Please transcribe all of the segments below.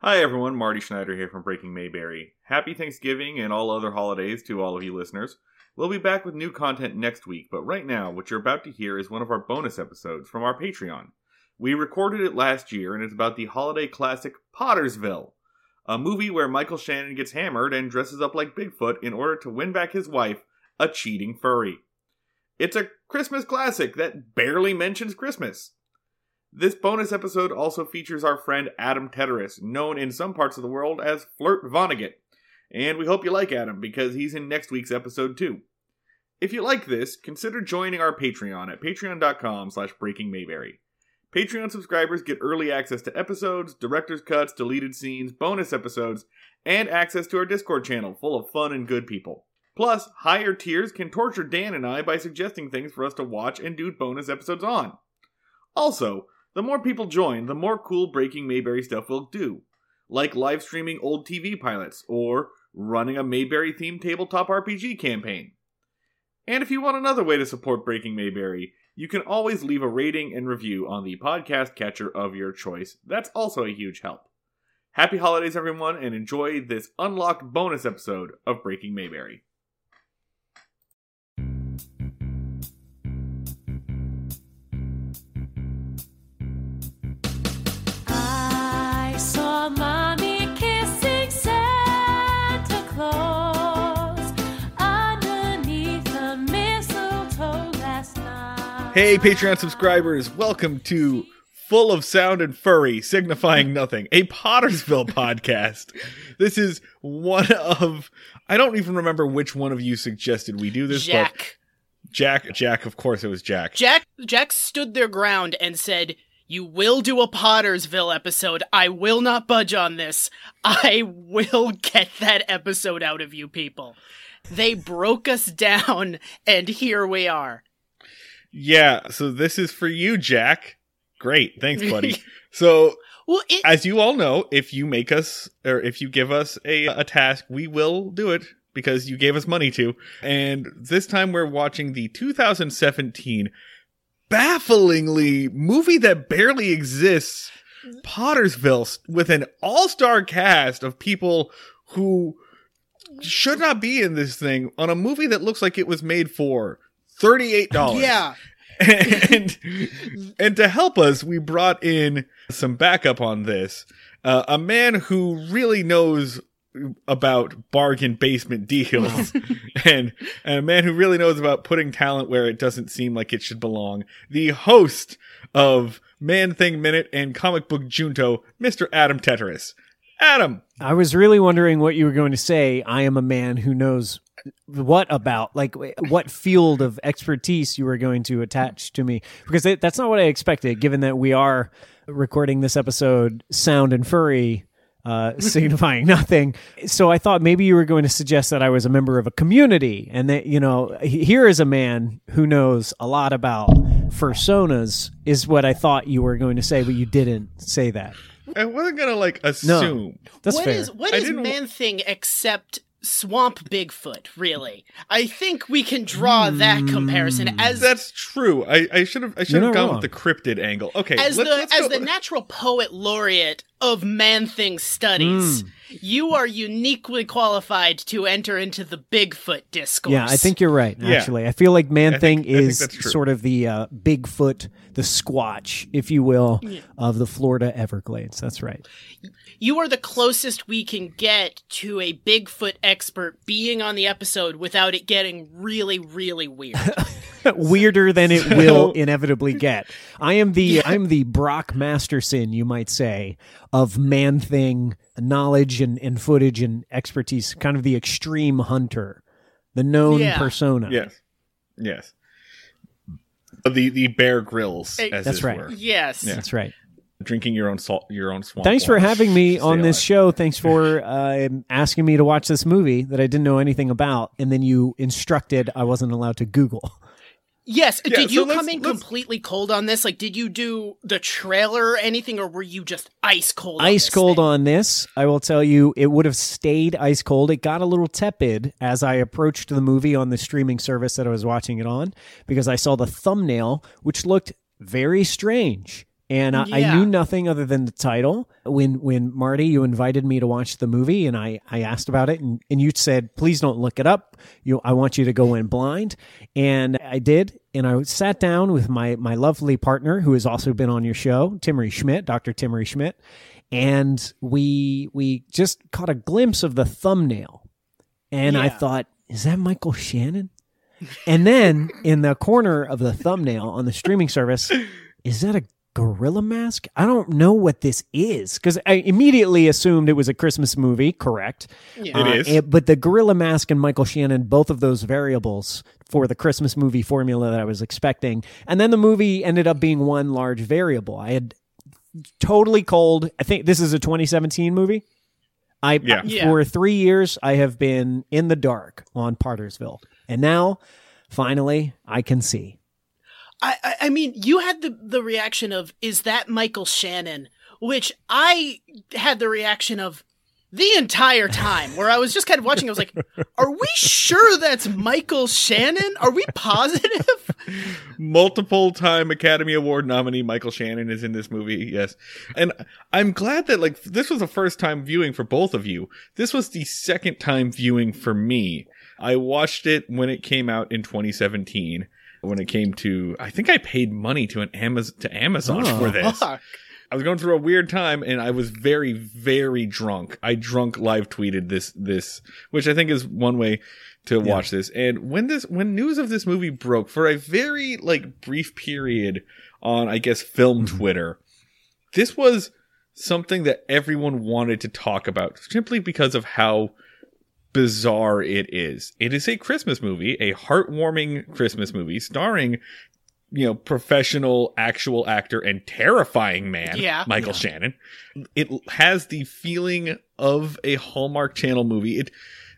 Hi everyone, Marty Schneider here from Breaking Mayberry. Happy Thanksgiving and all other holidays to all of you listeners. We'll be back with new content next week, but right now, what you're about to hear is one of our bonus episodes from our Patreon. We recorded it last year and it's about the holiday classic Pottersville, a movie where Michael Shannon gets hammered and dresses up like Bigfoot in order to win back his wife, a cheating furry. It's a Christmas classic that barely mentions Christmas. This bonus episode also features our friend Adam Teteris, known in some parts of the world as Flirt Vonnegut. And we hope you like Adam because he's in next week's episode too. If you like this, consider joining our Patreon at patreon.com slash breakingmayberry. Patreon subscribers get early access to episodes, director's cuts, deleted scenes, bonus episodes, and access to our Discord channel full of fun and good people. Plus, higher tiers can torture Dan and I by suggesting things for us to watch and do bonus episodes on. Also, the more people join, the more cool Breaking Mayberry stuff we'll do, like live streaming old TV pilots or running a Mayberry themed tabletop RPG campaign. And if you want another way to support Breaking Mayberry, you can always leave a rating and review on the podcast catcher of your choice. That's also a huge help. Happy holidays, everyone, and enjoy this unlocked bonus episode of Breaking Mayberry. Hey, Patreon subscribers, welcome to Full of Sound and Furry, signifying nothing, a Pottersville podcast. This is one of, I don't even remember which one of you suggested we do this, but Jack. Jack, Jack, of course it was Jack. Jack Jack stood their ground and said, "You will do a Pottersville episode. I will not budge on this. I will get that episode out of you people." They broke us down and here we are. Yeah, so this is for you, Jack. Great, thanks, buddy. so, Well, it, as you all know, if you make us or if you give us a a task, we will do it because you gave us money to. And this time we're watching the 2017 bafflingly movie that barely exists, Pottersville, with an all-star cast of people who should not be in this thing on a movie that looks like it was made for $38 yeah. and and to help us, we brought in some backup on this. Uh, a man who really knows about bargain basement deals, and, and a man who really knows about putting talent where it doesn't seem like it should belong. The host of Man Thing Minute and Comic Book Junto, Mr. Adam Teteris. Adam, I was really wondering what you were going to say. I am a man who knows what about, like, what field of expertise you were going to attach to me, because that's not what I expected, given that we are recording this episode sound and furry. Uh, signifying nothing. So I thought maybe you were going to suggest that I was a member of a community, and that you know, here is a man who knows a lot about fursonas, is what I thought you were going to say, but you didn't say that. I wasn't gonna like assume. That's What fair. is what I is Man Thing except Swamp Bigfoot, really? I think we can draw that comparison as That's true. I, I should have I should have gone wrong. with the cryptid angle. Okay, as let's- the let's as go- the natural poet laureate of man thing studies you are uniquely qualified to enter into the bigfoot discourse Yeah, I think you're right. Yeah. Actually, I feel like Man Thing think- I think is sort of the uh, Bigfoot, the Squatch, if you will, of the Florida Everglades. That's right. you are the closest we can get to a bigfoot expert being on the episode without it getting really really weird Weirder than it will inevitably get. I am the I'm the Brock Masterson, you might say, of Man Thing knowledge and, and footage and expertise. Kind of the extreme hunter, the known Yeah. persona. Yes. Yes. The the Bear Grylls, Hey, as That's it right. were. yes Yeah. That's right. Drinking your own salt, your own swamp. Thanks for water. having me Stay on this show. Thanks for uh, asking me to watch this movie that I didn't know anything about, and then you instructed I wasn't allowed to Google. Yes Yeah, did so you let's- come in let's- completely cold on this like did you do the trailer or anything or were you just ice cold on ice this cold thing? on this. I will tell you, it would have stayed ice cold. It got a little tepid as I approached the movie on the streaming service that I was watching it on because I saw the thumbnail, which looked very strange. And I, I knew nothing other than the title. When when Marty, you invited me to watch the movie, and I, I asked about it, and, and you said, "Please don't look it up. You, I want you to go in blind." And I did, and I sat down with my my lovely partner, who has also been on your show, Timmery Schmidt, Doctor Timmery Schmidt, and we we just caught a glimpse of the thumbnail, and I thought, "Is that Michael Shannon?" And then in the corner of the thumbnail on the streaming service, is that a gorilla mask? I don't know what this is because I immediately assumed it was a Christmas movie. Correct. Yeah. It Uh, is. and- but the gorilla mask and Michael Shannon, both of those variables for the Christmas movie formula that I was expecting, and then the movie ended up being one large variable. I had totally cold. I think this is a 2017 movie. I Yeah. Yeah. for three years I have been in the dark on Pottersville, and now finally I can see. I, I I mean, you had the the reaction of "Is that Michael Shannon?" Which I had the reaction of the entire time, where I was just kind of watching. I was like, "Are we sure that's Michael Shannon? Are we positive?" multiple time Academy Award nominee Michael Shannon is in this movie. Yes. And I'm glad that like this was the first time viewing for both of you. This was the second time viewing for me. I watched it when it came out in 2017 when it came to I think I paid money to an Amazon to Amazon Oh. for this. Fuck. I was going through a weird time and I was very, very drunk. I drunk live tweeted this, this, which I think is one way to Yeah. watch this. And when this, when news of this movie broke for a very like brief period on, I guess, film Mm-hmm. Twitter, this was something that everyone wanted to talk about simply because of how bizarre it is. It is a Christmas movie, a heartwarming Christmas movie starring you know, professional, actual actor and terrifying man, Yeah. Michael Shannon. It has the feeling of a Hallmark Channel movie. It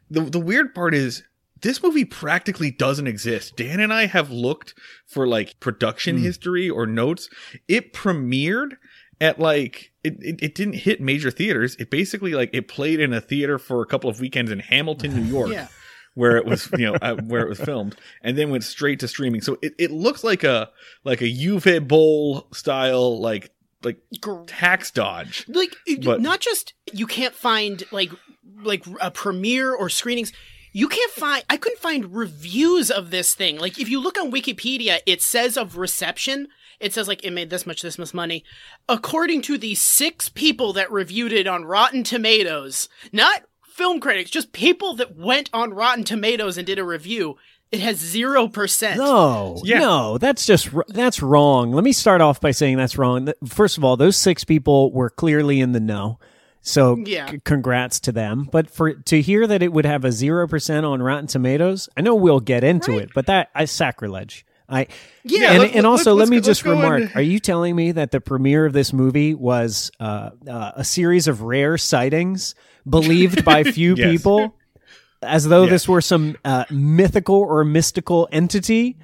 the the weird part is this movie practically doesn't exist. Dan and I have looked for like production Hmm. history or notes. It premiered at like it, it, it didn't hit major theaters. It basically like it played in a theater for a couple of weekends in Hamilton, New York Yeah. where it was you know uh, where it was filmed and then went straight to streaming so it, it looks like a like a Uwe Boll style like like tax dodge like But- not just you can't find like like a premiere or screenings you can't find i couldn't find reviews of this thing like if you look on wikipedia it says of reception it says like it made this much this much money according to the six people that reviewed it on rotten tomatoes not film critics just people that went on rotten tomatoes and did a review it has zero percent No, Yeah. no, that's just that's wrong. Let me start off by saying that's wrong. First of all, those six people were clearly in the know, so Yeah. c- congrats to them. But for to hear that it would have a zero percent on Rotten Tomatoes, I know we'll get into Right. it, but that I sacrilege. I Yeah, and, and also let me just remark: into- Are you telling me that the premiere of this movie was uh, uh, a series of rare sightings believed by few Yes. people? As though Yeah. this were some uh, mythical or mystical entity.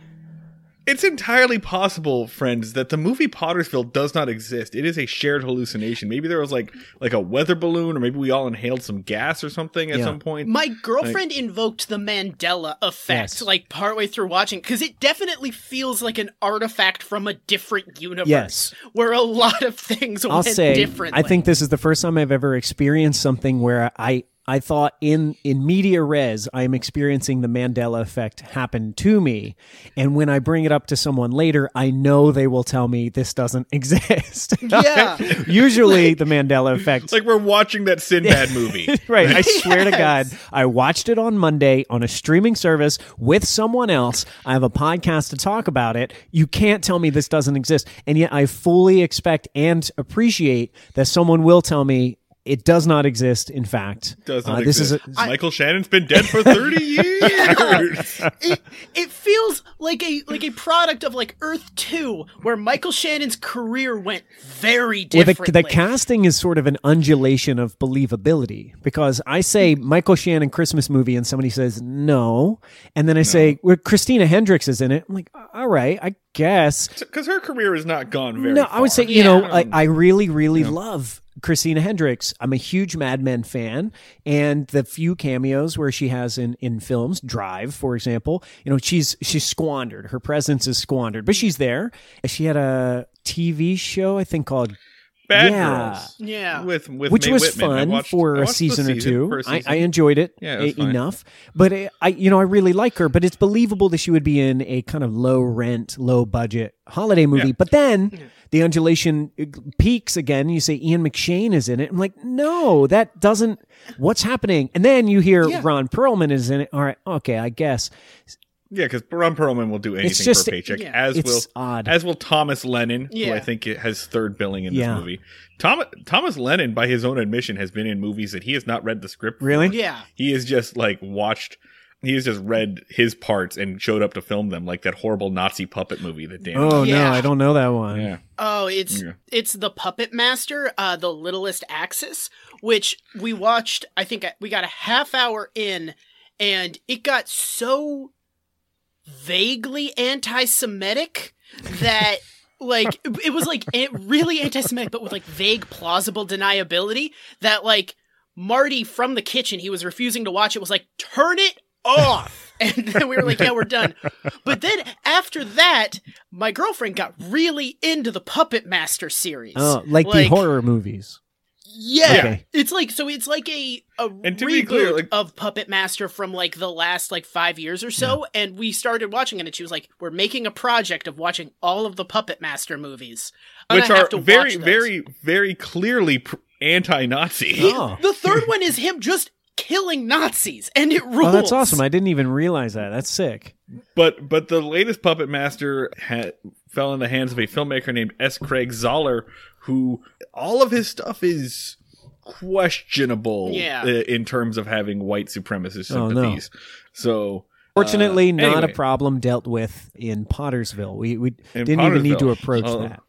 It's entirely possible friends that the movie pottersville does not exist it is a shared hallucination maybe there was like like a weather balloon or maybe we all inhaled some gas or something at Yeah. some point My girlfriend invoked the Mandela effect Yes. like partway through watching because it definitely feels like an artifact from a different universe Yes. where a lot of things were different. I'll went say differently. I think this is the first time I've ever experienced something where I I thought in in media res I am experiencing the Mandela effect happen to me, and when I bring it up to someone later, I know they will tell me this doesn't exist. yeah. Usually, the Mandela effect. like we're watching that sinbad movie Right. I swear to God, I watched it on Monday on a streaming service with someone else. I have a podcast to talk about it. You can't tell me this doesn't exist. And yet I fully expect and appreciate that someone will tell me it does not exist. In fact, does not Uh, this exist. is a, michael shannon's been dead for 30 years it it feels like a like a product of like Earth Two, where Michael Shannon's career went very well, differently. the, the casting is sort of an undulation of believability because I say Michael Shannon Christmas movie and somebody says no, and then I say well, Christina Hendricks is in it. I'm like, all right, I guess. because her career has not gone very no, I would far. say you know I, I really really love Christina Hendricks. I'm a huge Mad Men fan, and the few cameos where she has in in films, Drive, for example, you know, she's she's squandered. Her presence is squandered, but she's there. She had a TV show, I think, called Bad Yeah. Girls. Yeah. With with which Mae was Whitman. Fun watched- for a watched season, or two. first I. I enjoyed it, Yeah, it was enough. But I, I, you know, I really like her. But it's believable that she would be in a kind of low rent, low budget holiday movie. Yeah. But then the undulation uh, peaks again. You say Ian McShane is in it. I'm like, no, that doesn't. What's happening? And then you hear Yeah. Ron Perlman is in it. All right, okay, I guess Yeah, because Ron Perlman will do anything just- for a paycheck, yeah. as it's will odd. as will Thomas Lennon, who I think has third billing in this Yeah. movie. Thomas Thomas Lennon, by his own admission, has been in movies that he has not read the script. for. really? Yeah. He has just like watched. He has just read his parts and showed up to film them, like that horrible Nazi puppet movie that Dan. Oh Yeah. no, I don't know that one. yeah. Oh, it's Yeah. it's the Puppet Master, uh, the Littlest Axis, which we watched. I think we got a half hour in, and it got so vaguely anti-Semitic that like it was like it really anti-Semitic, but with like vague plausible deniability. That like Marty from the kitchen, he was refusing to watch it. Was like, turn it off. And then we were like, yeah, we're done. But then after that, my girlfriend got really into the Puppet Master series. Oh, like, the horror movies. Yeah. Okay. It's like so it's like a a And to reboot be clear, like- of Puppet Master from like the last like 5 years or so and we started watching it and she was like we're making a project of watching all of the Puppet Master movies. I'm Which are very, very, very clearly pr- anti-Nazi. Oh. The third one is him just killing Nazis and it rules. Oh, that's awesome! I didn't even realize that. That's sick. But but the latest Puppet Master ha- fell in the hands of a filmmaker named S. Craig Zahler, who all of his stuff is questionable Yeah. uh, in terms of having white supremacist Oh, no. sympathies. So Fortunately, uh, not anyway, a problem dealt with in Pottersville. We we In didn't even need to approach Oh. that.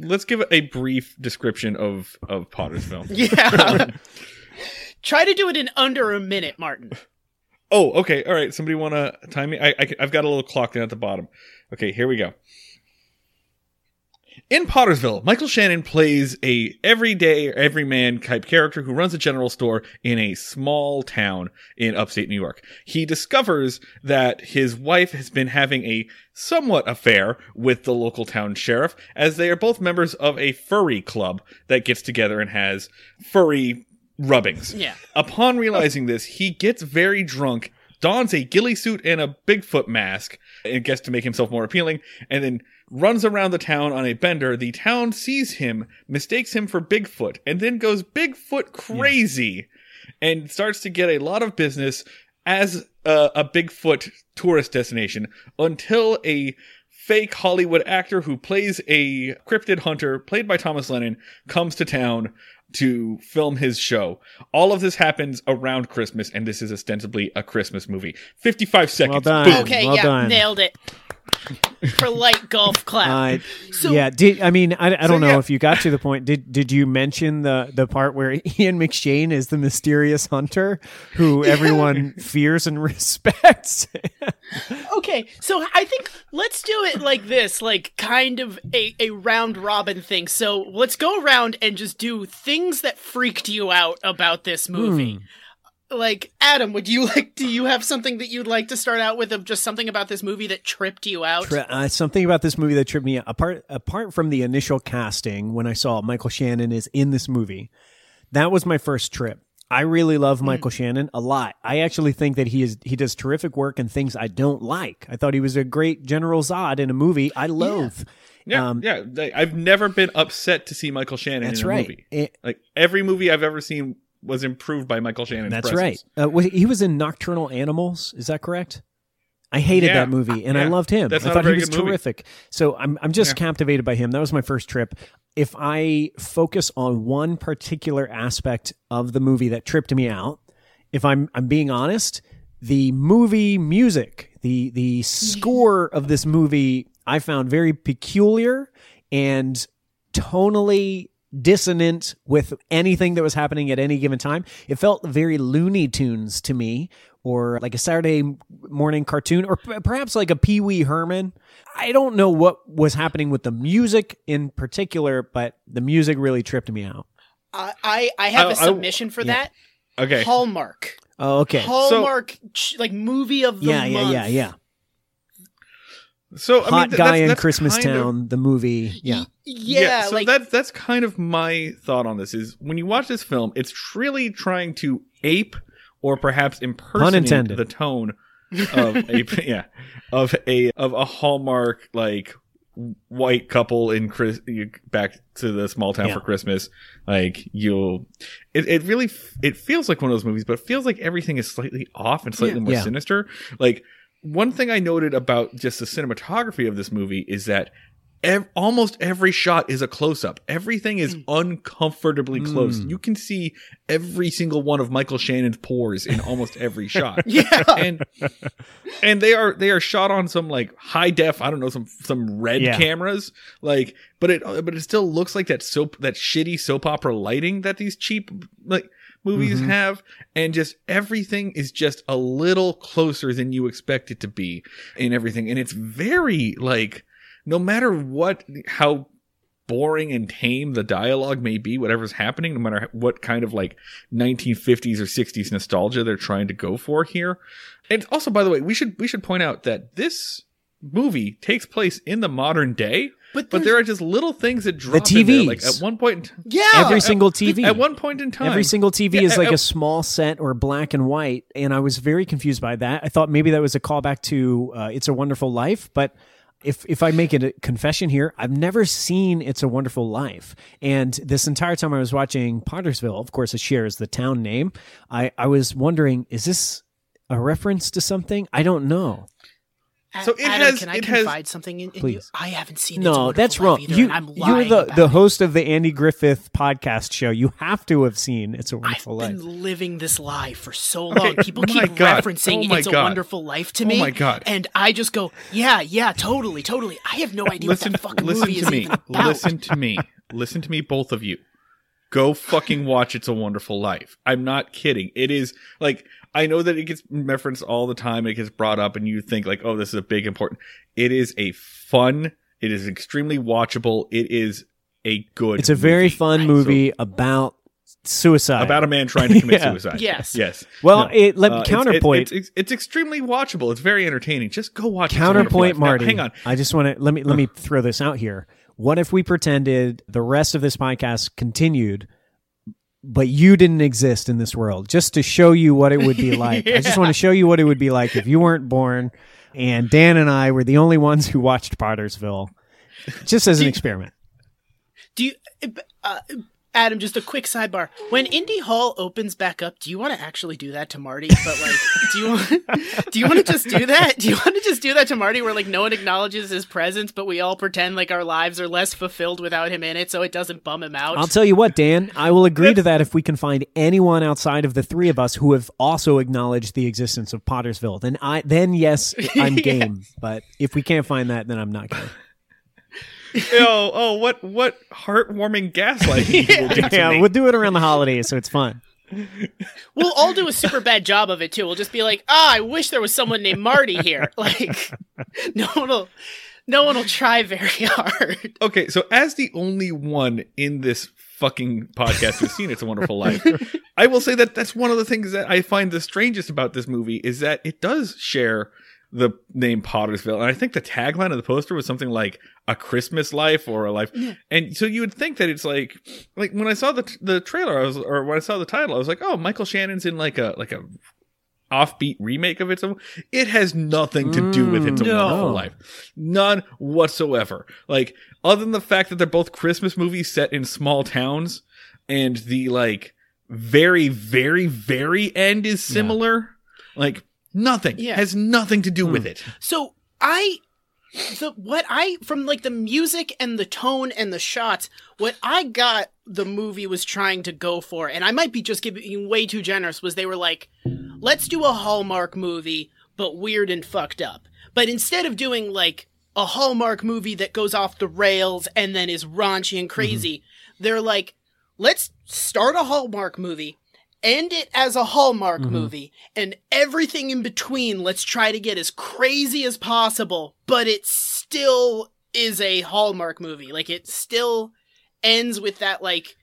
Let's give a brief description of of Pottersville. Yeah. Try to do it in under a minute, Martin. Oh, okay. All right. Somebody want to time me? I, I, have got a little clock down at the bottom. Okay, here we go. In Pottersville, Michael Shannon plays a everyday, everyman type character who runs a general store in a small town in upstate New York. He discovers that his wife has been having a somewhat affair with the local town sheriff, as they are both members of a furry club that gets together and has furry rubbings. Yeah. Upon realizing this, he gets very drunk, dons a ghillie suit and a Bigfoot mask, and gets to make himself more appealing, and then runs around the town on a bender. The town sees him, mistakes him for Bigfoot, and then goes Bigfoot crazy and starts to get a lot of business as a, a Bigfoot tourist destination until a fake Hollywood actor who plays a cryptid hunter, played by Thomas Lennon, comes to town to film his show. All of this happens around Christmas, and this is ostensibly a Christmas movie. 55 seconds. Well done. Boom. Okay, Well yeah, done. nailed it. For light golf clap. Uh, So- yeah, did I mean I, I don't know yeah. if you got to the point. Did did you mention the the part where Ian McShane is the mysterious hunter who everyone fears and respects? Okay, so I think let's do it like this, like kind of a, a round robin thing. So let's go around and just do things that freaked you out about this movie. Like Adam, would you like? Do you have something that you'd like to start out with of just something about this movie that tripped you out? Tri- uh, something about this movie that tripped me out. Apart apart from the initial casting, when I saw Michael Shannon is in this movie, that was my first trip. I really love Michael Shannon a lot. I actually think that he is he does terrific work in things I don't like. I thought he was a great General Zod in a movie I loathe. Yeah, Um, yeah. I've never been upset to see Michael Shannon That's in a right. movie. It- Like every movie I've ever seen was improved by Michael Shannon. That's presence. right. Uh, he was in Nocturnal Animals. Is that correct? I hated Yeah. that movie, and I loved him. That's I thought he was terrific. So I'm I'm just Yeah. captivated by him. That was my first trip. If I focus on one particular aspect of the movie that tripped me out, if I'm I'm being honest, the movie music, the the score of this movie, I found very peculiar and tonally dissonant with anything that was happening at any given time. It felt very Looney Tunes to me, or like a Saturday morning cartoon, or p- perhaps like a Pee Wee Herman. I don't know what was happening with the music in particular, but the music really tripped me out. I I, I have I- a I- submission for yeah. that. Okay. Hallmark. Oh, okay. Hallmark ch- like movie of the yeah, yeah, month. yeah, yeah. So I mean, Hot th- guy that's- in that's Christmas kind of- Town, the movie. Yeah. Yeah, so like that's that's kind of my thought on this. Is when you watch this film, it's really trying to ape or perhaps impersonate the tone of a yeah of a of a hallmark like white couple in Chris back to the small town Yeah. for Christmas. Like you'll, it, it really it feels like one of those movies, but it feels like everything is slightly off and slightly Yeah. more Yeah. sinister. Like one thing I noted about just the cinematography of this movie is that. Ev- almost every shot is a close up. Everything is uncomfortably close. Mm. You can see every single one of Michael Shannon's pores in almost every shot yeah. and and they are they are shot on some like high def I don't know some some red Yeah. cameras like but it but it still looks like that soap that shitty soap opera lighting that these cheap like movies Mhm. have and just everything is just a little closer than you expect it to be in everything and it's very like no matter what how boring and tame the dialogue may be whatever's happening no matter what kind of like 1950s or 60s nostalgia they're trying to go for here and also by the way we should we should point out that this movie takes place in the modern day but, but there are just little things that drop in there. like at one point yeah, Every single TV. at one point in time Every single TV Yeah, is like at- a small set or black and white, and I was very confused by that. I thought maybe that was a callback to uh, "It's a Wonderful Life," but if if I make it a confession here, I've never seen "It's a Wonderful Life," and this entire time I was watching Pottersville. Of course, it shares the town name. I I was wondering, is this a reference to something? I don't know. So it Adam, has- Can I it has- confide something in, in you? I haven't seen. No, Wonderful that's wrong. Either, You and I'm you're lying the about the it. host of the Andy Griffith podcast show. You have to have seen "It's a I've Wonderful Life." I've been living this lie for so Okay, long. People keep God. referencing Oh my "It's a Wonderful Life" to oh me. Oh my God. And I just go, "Yeah, yeah, totally, totally." I have no idea listen what that fucking listen movie to is me even about. listen to me listen to me both of you go fucking watch it's a wonderful life i'm not kidding it is like i know that it gets referenced all the time it gets brought up and you think like oh this is a big important it is a fun it is extremely watchable it is a good It's a very movie. fun So- movie about suicide. about a man trying to commit Yeah. suicide Yes. yes well, No. it let Uh, counterpoint. it's, it's, it's extremely watchable it's very entertaining just go watch It's counterpoint, Wonderful Life. Now, Marty. hang on I just want to let me let me throw this out here. What if we pretended the rest of this podcast continued, but you didn't exist in this world, just to show you what it would be like? I just want to show you what it would be like if you weren't born, and Dan and I were the only ones who watched Pottersville, just as an experiment. Do you, uh, Adam? Just a quick sidebar. When Indie Hall opens back up, do you want to actually do that to Marty? But like, do you want? Do you want to just do that? Do you want to just do that to Marty, where like no one acknowledges his presence, but we all pretend like our lives are less fulfilled without him in it, so it doesn't bum him out? I'll tell you what, Dan, I will agree to that if we can find anyone outside of the three of us who have also acknowledged the existence of Pottersville. Then I then yes, I'm game. But if we can't find that, then I'm not game. oh oh what what heartwarming gaslighting you will do to yeah, me. we'll do it around the holidays, so it's fun. We'll all do a super bad job of it too. We'll just be like, ah, I wish there was someone named Marty here. Like, no one will, no one will try very hard. okay, so as the only one in this fucking podcast who's seen It's a Wonderful Life, I will say that that's one of the things that I find the strangest about this movie is that it does share the name Pottersville, and I think the tagline of the poster was something like "A Christmas Life" or "A Life," and so you would think that it's like, like when I saw the the trailer, I was, or when I saw the title, I was like, oh, Michael Shannon's in like a like a offbeat remake of it. So it has nothing to do with It's a Mm, no. Wonderful Life. None whatsoever. Like, other than the fact that they're both Christmas movies set in small towns and the like very, very, very end is similar. Like, nothing. Yeah. Has nothing to do Hmm. with it. So I, the what I from like the music and the tone and the shots, what I got the movie was trying to go for, and I might be just giving way too generous. Was they were like, let's do a Hallmark movie, but weird and fucked up. But instead of doing like a Hallmark movie that goes off the rails and then is raunchy and crazy, they're like, let's start a Hallmark movie. End it as a Hallmark movie, and everything in between, let's try to get as crazy as possible, but it still is a Hallmark movie. Like, it still ends with that, like,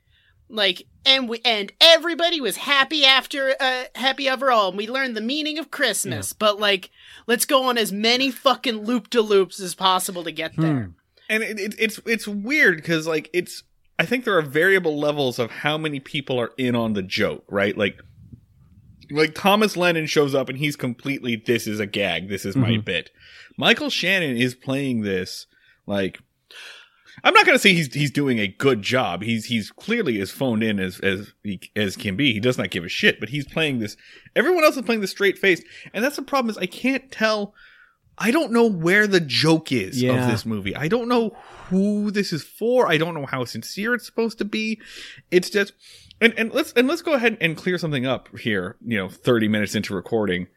Like, and we and everybody was happy after uh happy overall, and we learned the meaning of Christmas. But like, let's go on as many fucking loop de loops as possible to get there. and it, it, it's it's weird because like it's I think there are variable levels of how many people are in on the joke, right? Like like Thomas Lennon shows up and he's completely this is a gag, this is my mm-hmm. bit. Michael Shannon is playing this like I'm not going to say he's he's doing a good job. He's he's clearly as phoned in as as he, as can be. He does not give a shit, but he's playing this. Everyone else is playing the straight face, and that's the problem. Is I can't tell. I don't know where the joke is Yeah. of this movie. I don't know who this is for. I don't know how sincere it's supposed to be. It's just and and let's and let's go ahead and clear something up here. You know, thirty minutes into recording.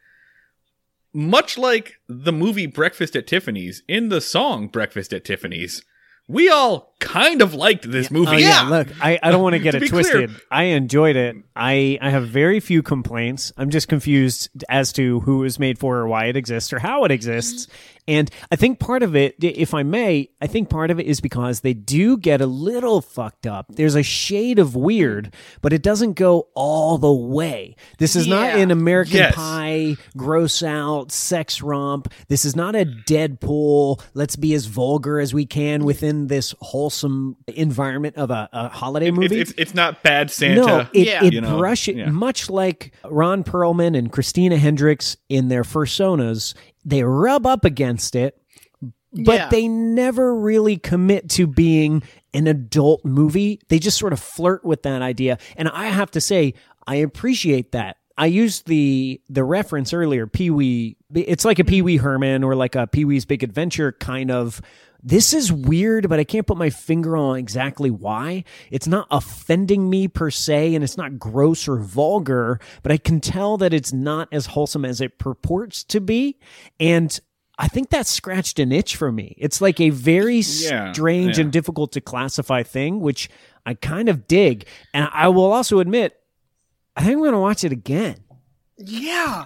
Much like the movie Breakfast at Tiffany's, in the song Breakfast at Tiffany's, we all kind of liked this oh, movie. Oh, yeah. Look, I, I don't want to get To it be clear. twisted. I enjoyed it. I, I have very few complaints. I'm just confused as to who it was made for or why it exists or how it exists. And I think part of it, if I may, I think part of it is because they do get a little fucked up. There's a shade of weird, but it doesn't go all the way. This is not an American Yes. Pie, gross out, sex romp. This is not a Deadpool, let's be as vulgar as we can within this wholesome environment of a, a holiday It's, movie. it's it's not bad Santa. No, it, Yeah. it You know, brush yeah. much like Ron Perlman and Christina Hendricks in their personas. They rub up against it, but Yeah. they never really commit to being an adult movie. They just sort of flirt with that idea, and I have to say, I appreciate that. I used the the reference earlier, Pee Wee. It's like a Pee Wee Herman or like a Pee Wee's Big Adventure kind of. This is weird, but I can't put my finger on exactly why. It's not offending me per se, and it's not gross or vulgar, but I can tell that it's not as wholesome as it purports to be. And I think that scratched an itch for me. It's like a very Yeah, strange yeah. and difficult to classify thing, which I kind of dig. And I will also admit, I think I'm going to watch it again. Yeah.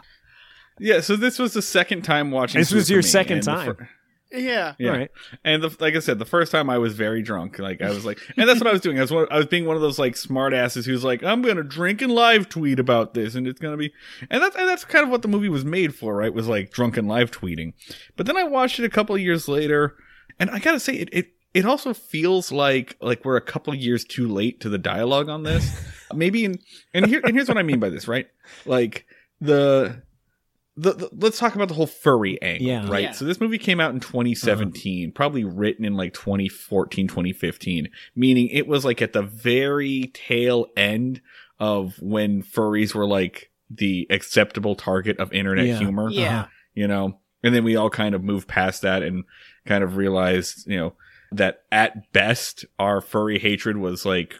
Yeah, so this was the second time watching. This was your second and time. fir- Yeah. yeah, All right. and the, like I said, the first time I was very drunk. Like I was like, and that's what I was doing. I was one, I was being one of those like smart asses who's like, I'm gonna drink and live tweet about this, and it's gonna be, and that's and that's kind of what the movie was made for, right? Was like drunken live tweeting. But then I watched it a couple of years later, and I gotta say, it it it also feels like like we're a couple of years too late to the dialogue on this. Maybe in and here and here's what I mean by this, right? Like the the, the let's talk about the whole furry angle, Yeah. right? Yeah. So this movie came out in 2017, uh-huh. probably written in like 2014, 2015, meaning it was like at the very tail end of when furries were like the acceptable target of internet Yeah. humor Yeah. Uh-huh. you know and then we all kind of moved past that and kind of realized you know that at best our furry hatred was like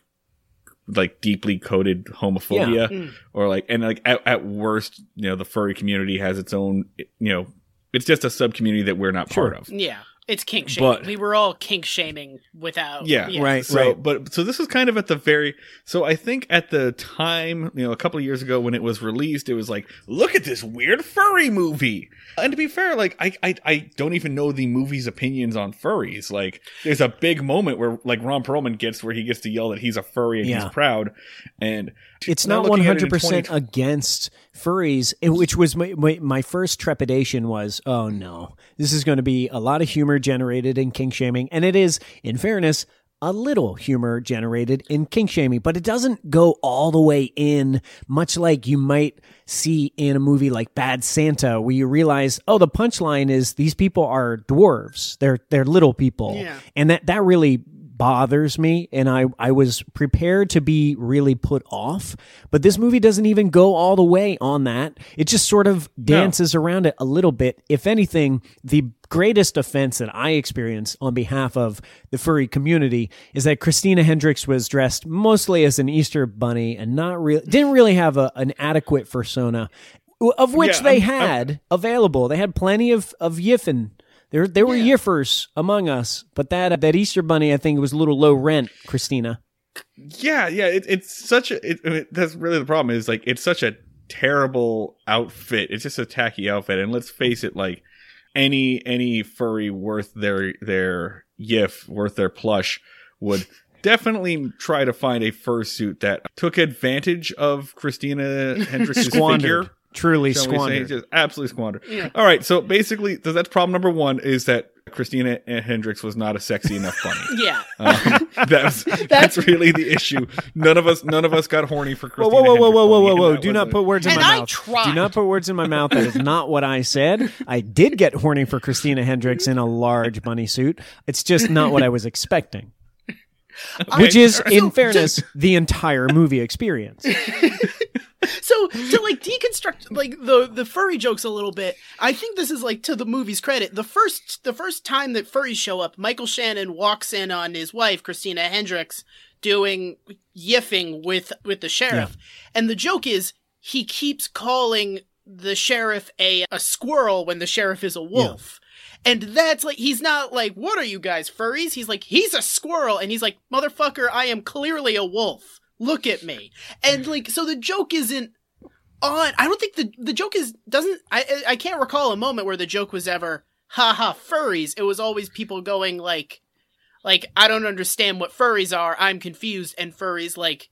like deeply coded homophobia Mm. or like and like at, at worst you know the furry community has its own you know it's just a sub community that we're not part of Yeah. It's kink shaming. But- we were all kink shaming without. Yeah. Right. So, but so this was kind of at the very. So I think at the time, you know, a couple of years ago when it was released, it was like, look at this weird furry movie. And to be fair, like I, I, I don't even know the movie's opinions on furries. Like, there's a big moment where like Ron Perlman gets where he gets to yell that he's a furry and Yeah. he's proud. And it's not looking at it in 100% against furries which was my, my, my first trepidation was oh no this is going to be a lot of humor generated in kink shaming and it is in fairness a little humor generated in kink shaming but it doesn't go all the way in much like you might see in a movie like bad santa where you realize oh the punchline is these people are dwarves they're they're little people Yeah. and that that really bothers me and I, I was prepared to be really put off but this movie doesn't even go all the way on that. It just sort of dances around it a little bit. If anything the greatest offense that i experienced on behalf of the furry community is that christina hendricks was dressed mostly as an easter bunny and not really didn't really have a, an adequate persona of which Yeah, they I'm- I'm- had available. They had plenty of of yiffin there, there were Yeah. yiffers among us, but that uh, that Easter bunny, I think, was a little low rent. Christina, yeah, yeah, it, it's such a. It, it- that's really the problem. Is like it's such a terrible outfit. It's just a tacky outfit, and let's face it, like any any furry worth their their yiff, worth their plush, would definitely try to find a fursuit that took advantage of Christina Hendricks' figure. Truly shall squandered. just absolutely squandered. Yeah. All right, so basically, th- that's problem number one is that Christina Hendricks was not a sexy enough bunny. Yeah. Um, that's that's really the issue. None of us, none of us got horny for Whoa, Christina. whoa, whoa, whoa, Hendricks whoa, whoa, whoa, whoa! Do not wasn't- put words in And my I mouth. tried. Do not put words in my mouth. That is not what I said. I did get horny for Christina Hendricks in a large bunny suit. It's just not what I was expecting. Which is, So, in fairness, the entire movie experience. So to like deconstruct like the the furry jokes a little bit, I think this is like to the movie's credit. The first the first time that furries show up, Michael Shannon walks in on his wife Christina Hendricks doing yiffing with with the sheriff, and the joke is he keeps calling the sheriff a a squirrel when the sheriff is a wolf. And that's like he's not like, what are you guys furries? He's like, he's a squirrel, and he's like, motherfucker, I am clearly a wolf. Look at me. And mm. like, so the joke isn't on. I don't think the the joke is doesn't. I I- can't recall a moment where the joke was ever, haha, furries. It was always people going like, like I don't understand what furries are. I'm confused, and furries like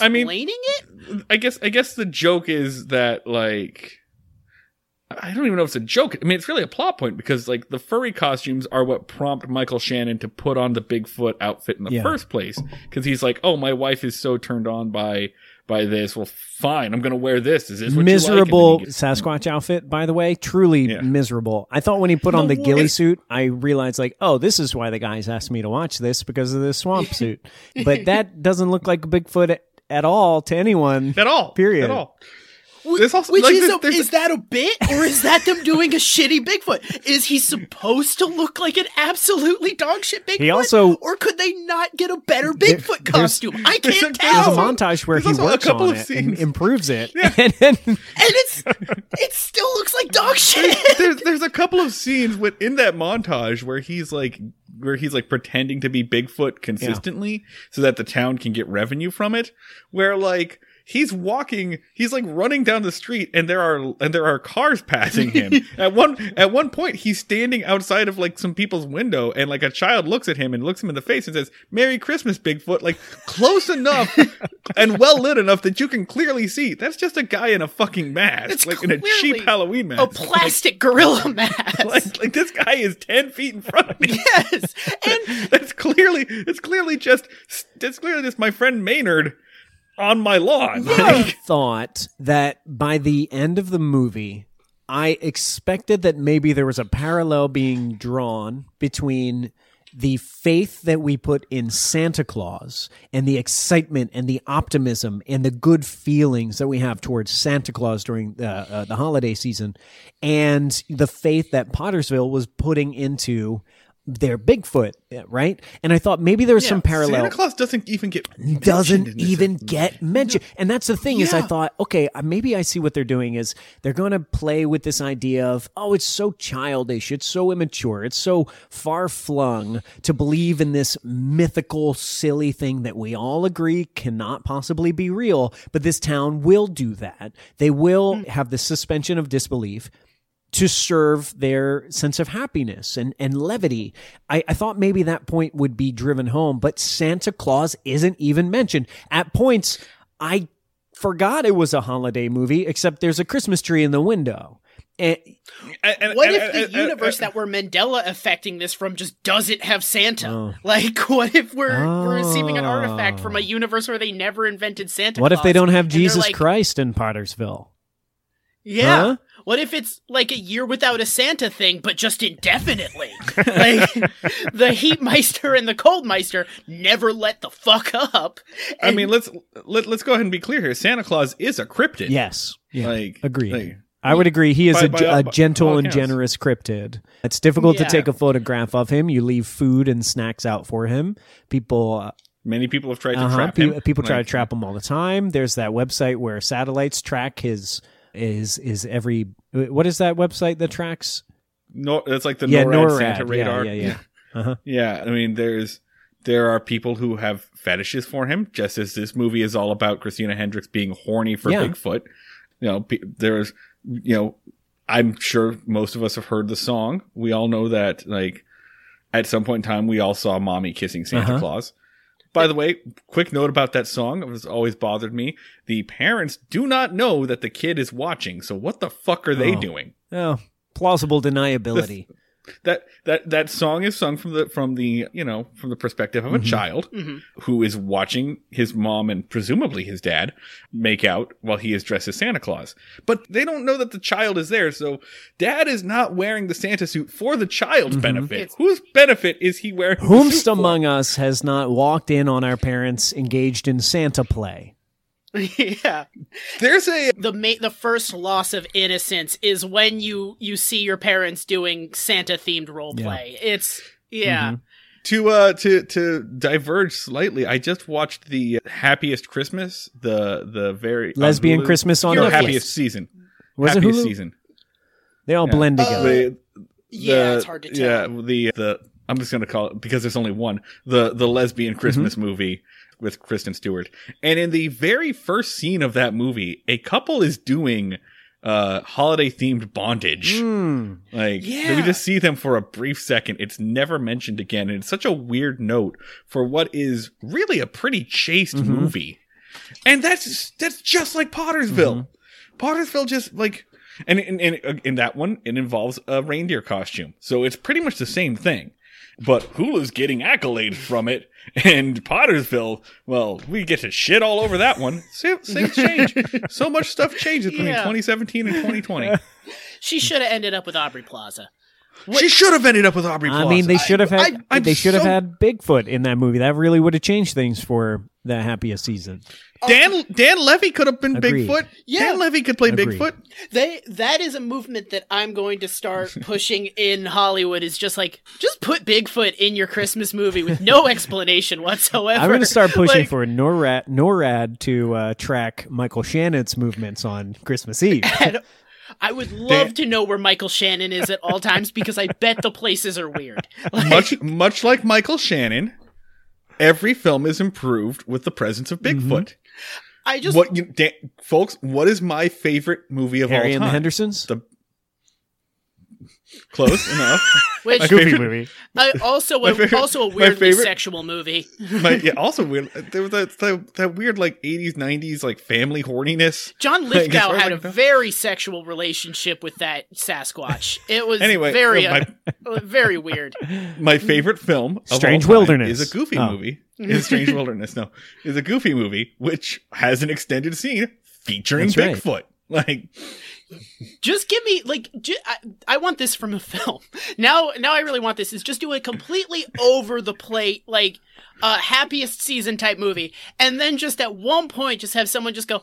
I mean- explaining it. I guess I guess the joke is that like I don't even know if it's a joke. I mean, it's really a plot point because like the furry costumes are what prompt Michael Shannon to put on the Bigfoot outfit in the Yeah. first place because he's like, "Oh, my wife is so turned on by by this. Well, fine, I'm going to wear this. Is this what you like?" Miserable gets- Sasquatch outfit, by the way. Truly Yeah. miserable. I thought when he put on The the ghillie suit, I realized like, oh, this is why the guys asked me to watch this because of this swamp suit. But that doesn't look like a Bigfoot at, at all to anyone. at all. Period. At all. There's also Which like, is there's- a, there's- is that a bit or is that them doing a shitty Bigfoot? Is he supposed to look like an absolutely dog shit Bigfoot? He also- or could they not get a better Bigfoot there's- costume? I can't there's There's a tell. mon- montage where there's he also a works couple on of it and improves it. And then- and it's it still looks like dog shit. there's there's a couple of scenes within that montage where he's like where he's like pretending to be Bigfoot consistently so that the town can get revenue from it where like he's walking he's like running down the street and there are and there are cars passing him. At one at one point he's standing outside of like some people's window and like a child looks at him and looks him in the face and says merry christmas bigfoot. Like close enough and well lit enough that you can clearly see that's just a guy in a fucking mask It's like in a cheap halloween mask. a plastic gorilla mask. like, like this guy is 10 feet in front of me. Yes, and that's clearly it's clearly just it's clearly just my friend maynard on my lawn. I thought that by the end of the movie, I expected that maybe there was a parallel being drawn between the faith that we put in Santa Claus and the excitement and the optimism and the good feelings that we have towards Santa Claus during the, uh, the holiday season and the faith that Pottersville was putting into their Bigfoot, right? And I thought maybe there was some parallel santa claus doesn't even get doesn't even get mentioned. And that's the thing is I thought, okay, uh, maybe I see what they're doing is they're going to play with this idea of, oh, it's so childish, it's so immature, it's so far flung to believe in this mythical, silly thing that we all agree cannot possibly be real. But this town will do that. They will Hmm. have the suspension of disbelief to serve their sense of happiness and, and levity. I, I thought maybe that point would be driven home, but Santa Claus isn't even mentioned. At points, I forgot it was a holiday movie, except there's a Christmas tree in the window. And And- and- what and- if the and- and- universe and- that we're Mandela affecting this from just doesn't have Santa? Oh. Like, what if we're we're receiving an artifact Oh. from a oh. universe where they never invented Santa? what if they don't have Jesus like, Christ in Pottersville? Yeah. Huh? What if it's like a year without a Santa thing, but just indefinitely? like the Heatmeister and the cold meister never let the fuck up. i mean let's let, let's go ahead and be clear here santa claus is a cryptid Yes. Yeah. like Agreed. like, I would agree. He is By- a, by ge- all- a by gentle and generous cryptid. It's difficult to take a photograph of him. You leave food and snacks out for him. People, uh, many people have tried to uh-huh, trap pe- him people try Like, to trap him all the time. There's that website where satellites track his is is every what is that website that tracks? no it's like the yeah, NORAD, NORAD. santa radar Yeah, yeah, yeah. Uh-huh. Yeah, I mean, there's there are people who have fetishes for him, just as this movie is all about Christina Hendricks being horny for Yeah. Bigfoot. You know, there's, you know, I'm sure most of us have heard the song. We all know that, like, at some point in time, we all saw mommy kissing Santa Uh-huh. Claus. By the way, quick note about that song. It was always bothered me. The parents do not know that the kid is watching. So what the fuck are they Oh. doing? Oh, plausible deniability. That that that song is sung from the from the you know from the perspective of a child Mhm. who is watching his mom and presumably his dad make out while he is dressed as Santa Claus. But they don't know that the child is there, so dad is not wearing the Santa suit for the child's benefit. It's- Whose benefit is he wearing? the Whomst suit for? among us has not walked in on our parents engaged in Santa play? yeah. There's a The ma- the first loss of innocence is when you you see your parents doing Santa themed role Yeah. play. It's yeah. Mhm. to uh to to diverge slightly. I just watched the happiest Christmas, the the very Lesbian Hulu. Christmas on Or Netflix. happiest season. Was it Hulu? season. They all Yeah. blend Uh, together. The- Yeah, the- it's hard to tell. Yeah, the the I'm just gonna call it because there's only one. The the lesbian Christmas Mm-hmm. movie with Kristen Stewart, and in the very first scene of that movie, a couple is doing uh holiday themed bondage. Mm. Like Yeah. we just see them for a brief second. It's never mentioned again, and it's such a weird note for what is really a pretty chaste Mhm. movie. And that's that's just like Pottersville. Mm-hmm. Pottersville just like and in, in in that one it involves a reindeer costume. So it's pretty much the same thing. But Hulu's getting accolades from it, and Pottersville, well, we get to shit all over that one. Same- Things change. so much stuff changes between Yeah. 2017 and 2020. She should have ended up with Aubrey Plaza. She should have ended up with Aubrey Plaza. I mean, they should have had. I- they should have so- had Bigfoot in that movie. That really would have changed things for the happiest season. Dan Dan Levy could have been Agreed. Bigfoot. Yeah. Dan Levy could play Agreed. Bigfoot. They that is a movement that I'm going to start pushing in Hollywood. Is just like just put Bigfoot in your Christmas movie with no explanation whatsoever. I'm going to start pushing Like, for NORAD, NORAD to uh, track Michael Shannon's movements on Christmas Eve. and I would love Dan- to know where Michael Shannon is at all times because I bet the places are weird. Like, Much much like Michael Shannon, every film is improved with the presence of mm-hmm. Bigfoot. I just what you Dan, folks, what is my favorite movie of Harry all and time? the Hendersons. The Close enough. which my Goofy favorite- movie. uh, also a, favorite- also a my weirdly favorite- sexual movie. My, yeah, also weird. There was that, that that weird like eighties nineties like family horniness. John Like, Lithgow far as had I a can tell. very sexual relationship with that Sasquatch. It was Anyway, very uh, uh, very weird. My favorite film, of Strange all time Wilderness. is a Goofy Oh. movie. Is Strange Wilderness? No, is a Goofy movie which has an extended scene featuring That's right. Bigfoot. Like just give me like ju- I, I want this from a film. Now now i really want this is just do a completely over the plate like uh happiest season type movie. And then just at one point just have someone just go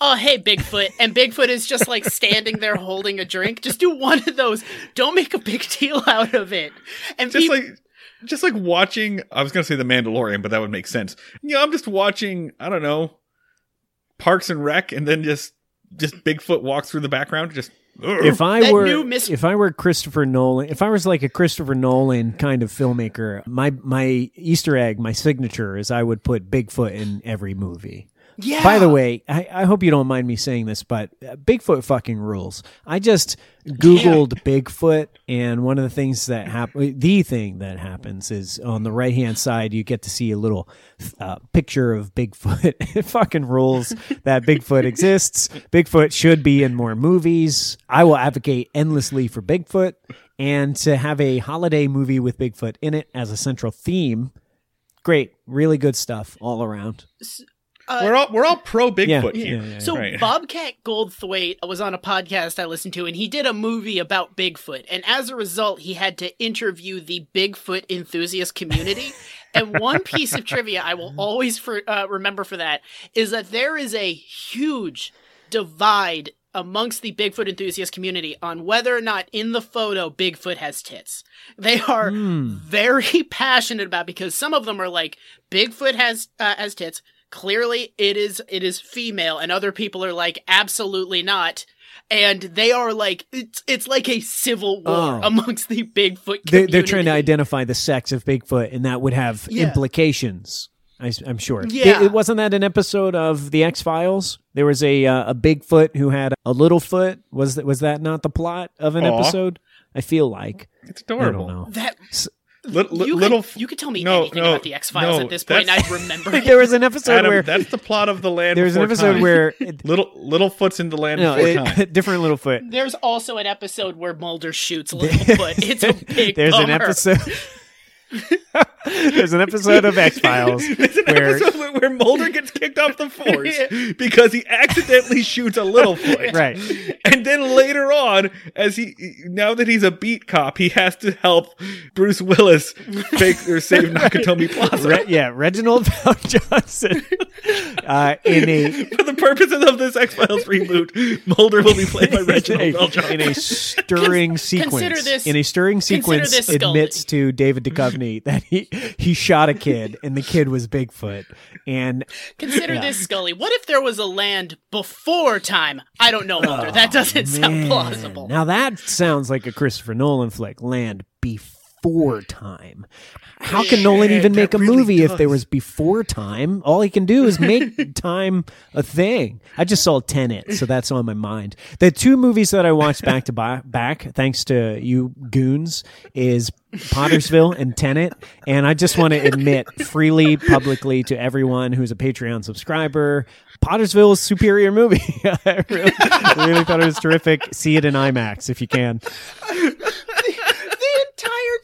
oh hey bigfoot. And bigfoot is just like standing there holding a drink. Just do one of those. Don't make a big deal out of it. And just peop- like just like watching I was gonna say the Mandalorian, but that would make sense. Yeah, I'm just watching, I don't know, Parks and Rec and then just just Bigfoot walks through the background, just If I That were new Miss- if I were Christopher Nolan, if I was like a Christopher Nolan kind of filmmaker, my my Easter egg, my signature is I would put Bigfoot in every movie. Yeah By the way, I, I hope you don't mind me saying this, but uh, Bigfoot fucking rules. I just Googled Bigfoot, and one of the things that happen, the thing that happens is on the right hand side, you get to see a little uh, picture of Bigfoot. it fucking rules that Bigfoot exists. Bigfoot should be in more movies. I will advocate endlessly for Bigfoot, and to have a holiday movie with Bigfoot in it as a central theme. Great, really good stuff all around. Uh, we're all we're all pro Bigfoot Yeah. here. Yeah, yeah, yeah. So Right. Bobcat Goldthwait was on a podcast I listened to, and he did a movie about Bigfoot. And as a result, he had to interview the Bigfoot enthusiast community. and one piece of trivia I will always for, uh, remember for that is that there is a huge divide amongst the Bigfoot enthusiast community on whether or not in the photo Bigfoot has tits. They are Hmm. very passionate about because some of them are like Bigfoot has uh, has tits. Clearly, it is it is female, and other people are like absolutely not. And they are like it's it's like a civil war Oh. amongst the Bigfoot They, community. they're trying to identify the sex of Bigfoot, and that would have Yeah. implications. I, am sure. Yeah. It, it wasn't that an episode of the X Files. There was a uh, a Bigfoot who had a little foot. Was that was that not the plot of an Aw. episode? I feel like It's I adorable. don't know. that Li- li- you little could, you could tell me no, anything no, about the X Files no, at this point, and that's- I'd remember. there was an episode Adam, where that's the plot of the land. there was an episode Time. where little Littlefoot's in the land no, before it- time. different Littlefoot. There's also an episode where Mulder shoots Littlefoot. It's a big. There's an episode. There's an episode of X Files There's an where episode where- Mulder gets kicked off the force because he accidentally shoots a Littlefoot. right. And then later on, as he now that he's a beat cop, he has to help Bruce Willis fake or save Nakatomi Plaza. Re- yeah, Reginald Johnson uh, in a For the purposes of this X Files reboot, Mulder will be played by in Reginald Bell a, Johnson. in a stirring sequence. consider this- in a stirring sequence, this, admits to David Duchovny that he he shot a kid and the kid was Bigfoot. And Consider Yeah. this, Scully. What if there was a land before time? I don't know, Mulder. that doesn't sound Oh, plausible. Now that sounds like a Christopher Nolan flick. Land before time. How can Nolan even make a really movie if there was before time? All he can do is make time a thing. I just saw Tenet, so that's on my mind. The two movies that I watched back to ba- back, thanks to you goons, is Pottersville and Tenet. And I just want to admit freely, publicly to everyone who's a Patreon subscriber, Pottersville is superior movie. I really, really thought it was terrific. See it in IMAX if you can.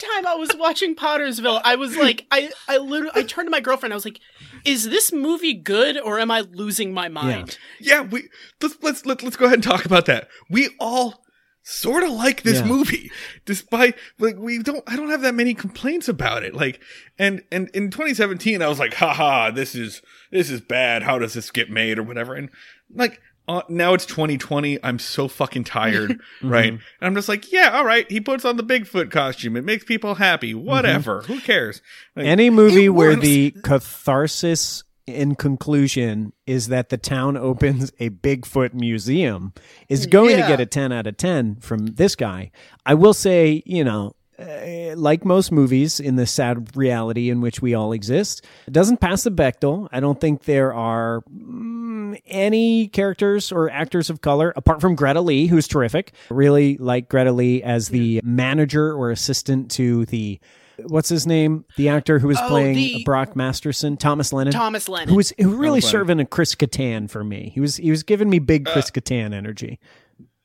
The entire time I was watching Pottersville, I was like, I, I literally, I turned to my girlfriend. I was like, "Is this movie good, or am I losing my mind?" Yeah, we let's let's let, let's go ahead and talk about that. We all sort of like this Yeah. movie, despite like we don't. I don't have that many complaints about it. Like, and and in 2017, I was like, haha, this is this is bad. How does this get made or whatever? And like. Uh, now it's 2020. I'm so fucking tired, right? And I'm just like, yeah, all right. He puts on the Bigfoot costume. It makes people happy. Whatever. Who cares? Like, Any movie where works. the catharsis in conclusion is that the town opens a Bigfoot museum is going Yeah. to get a 10 out of 10 from this guy. I will say, you know, uh, like most movies in the sad reality in which we all exist, it doesn't pass the Bechdel. I don't think there are mm, any characters or actors of color apart from Greta Lee, who's terrific. Really like Greta Lee as the manager or assistant to the what's his name? The actor who was Oh, playing the- Brock Masterson, Thomas Lennon. Thomas Lennon. who was who really Thomas Lennon. serving a Chris Kattan for me. He was he was giving me big Chris Kattan energy.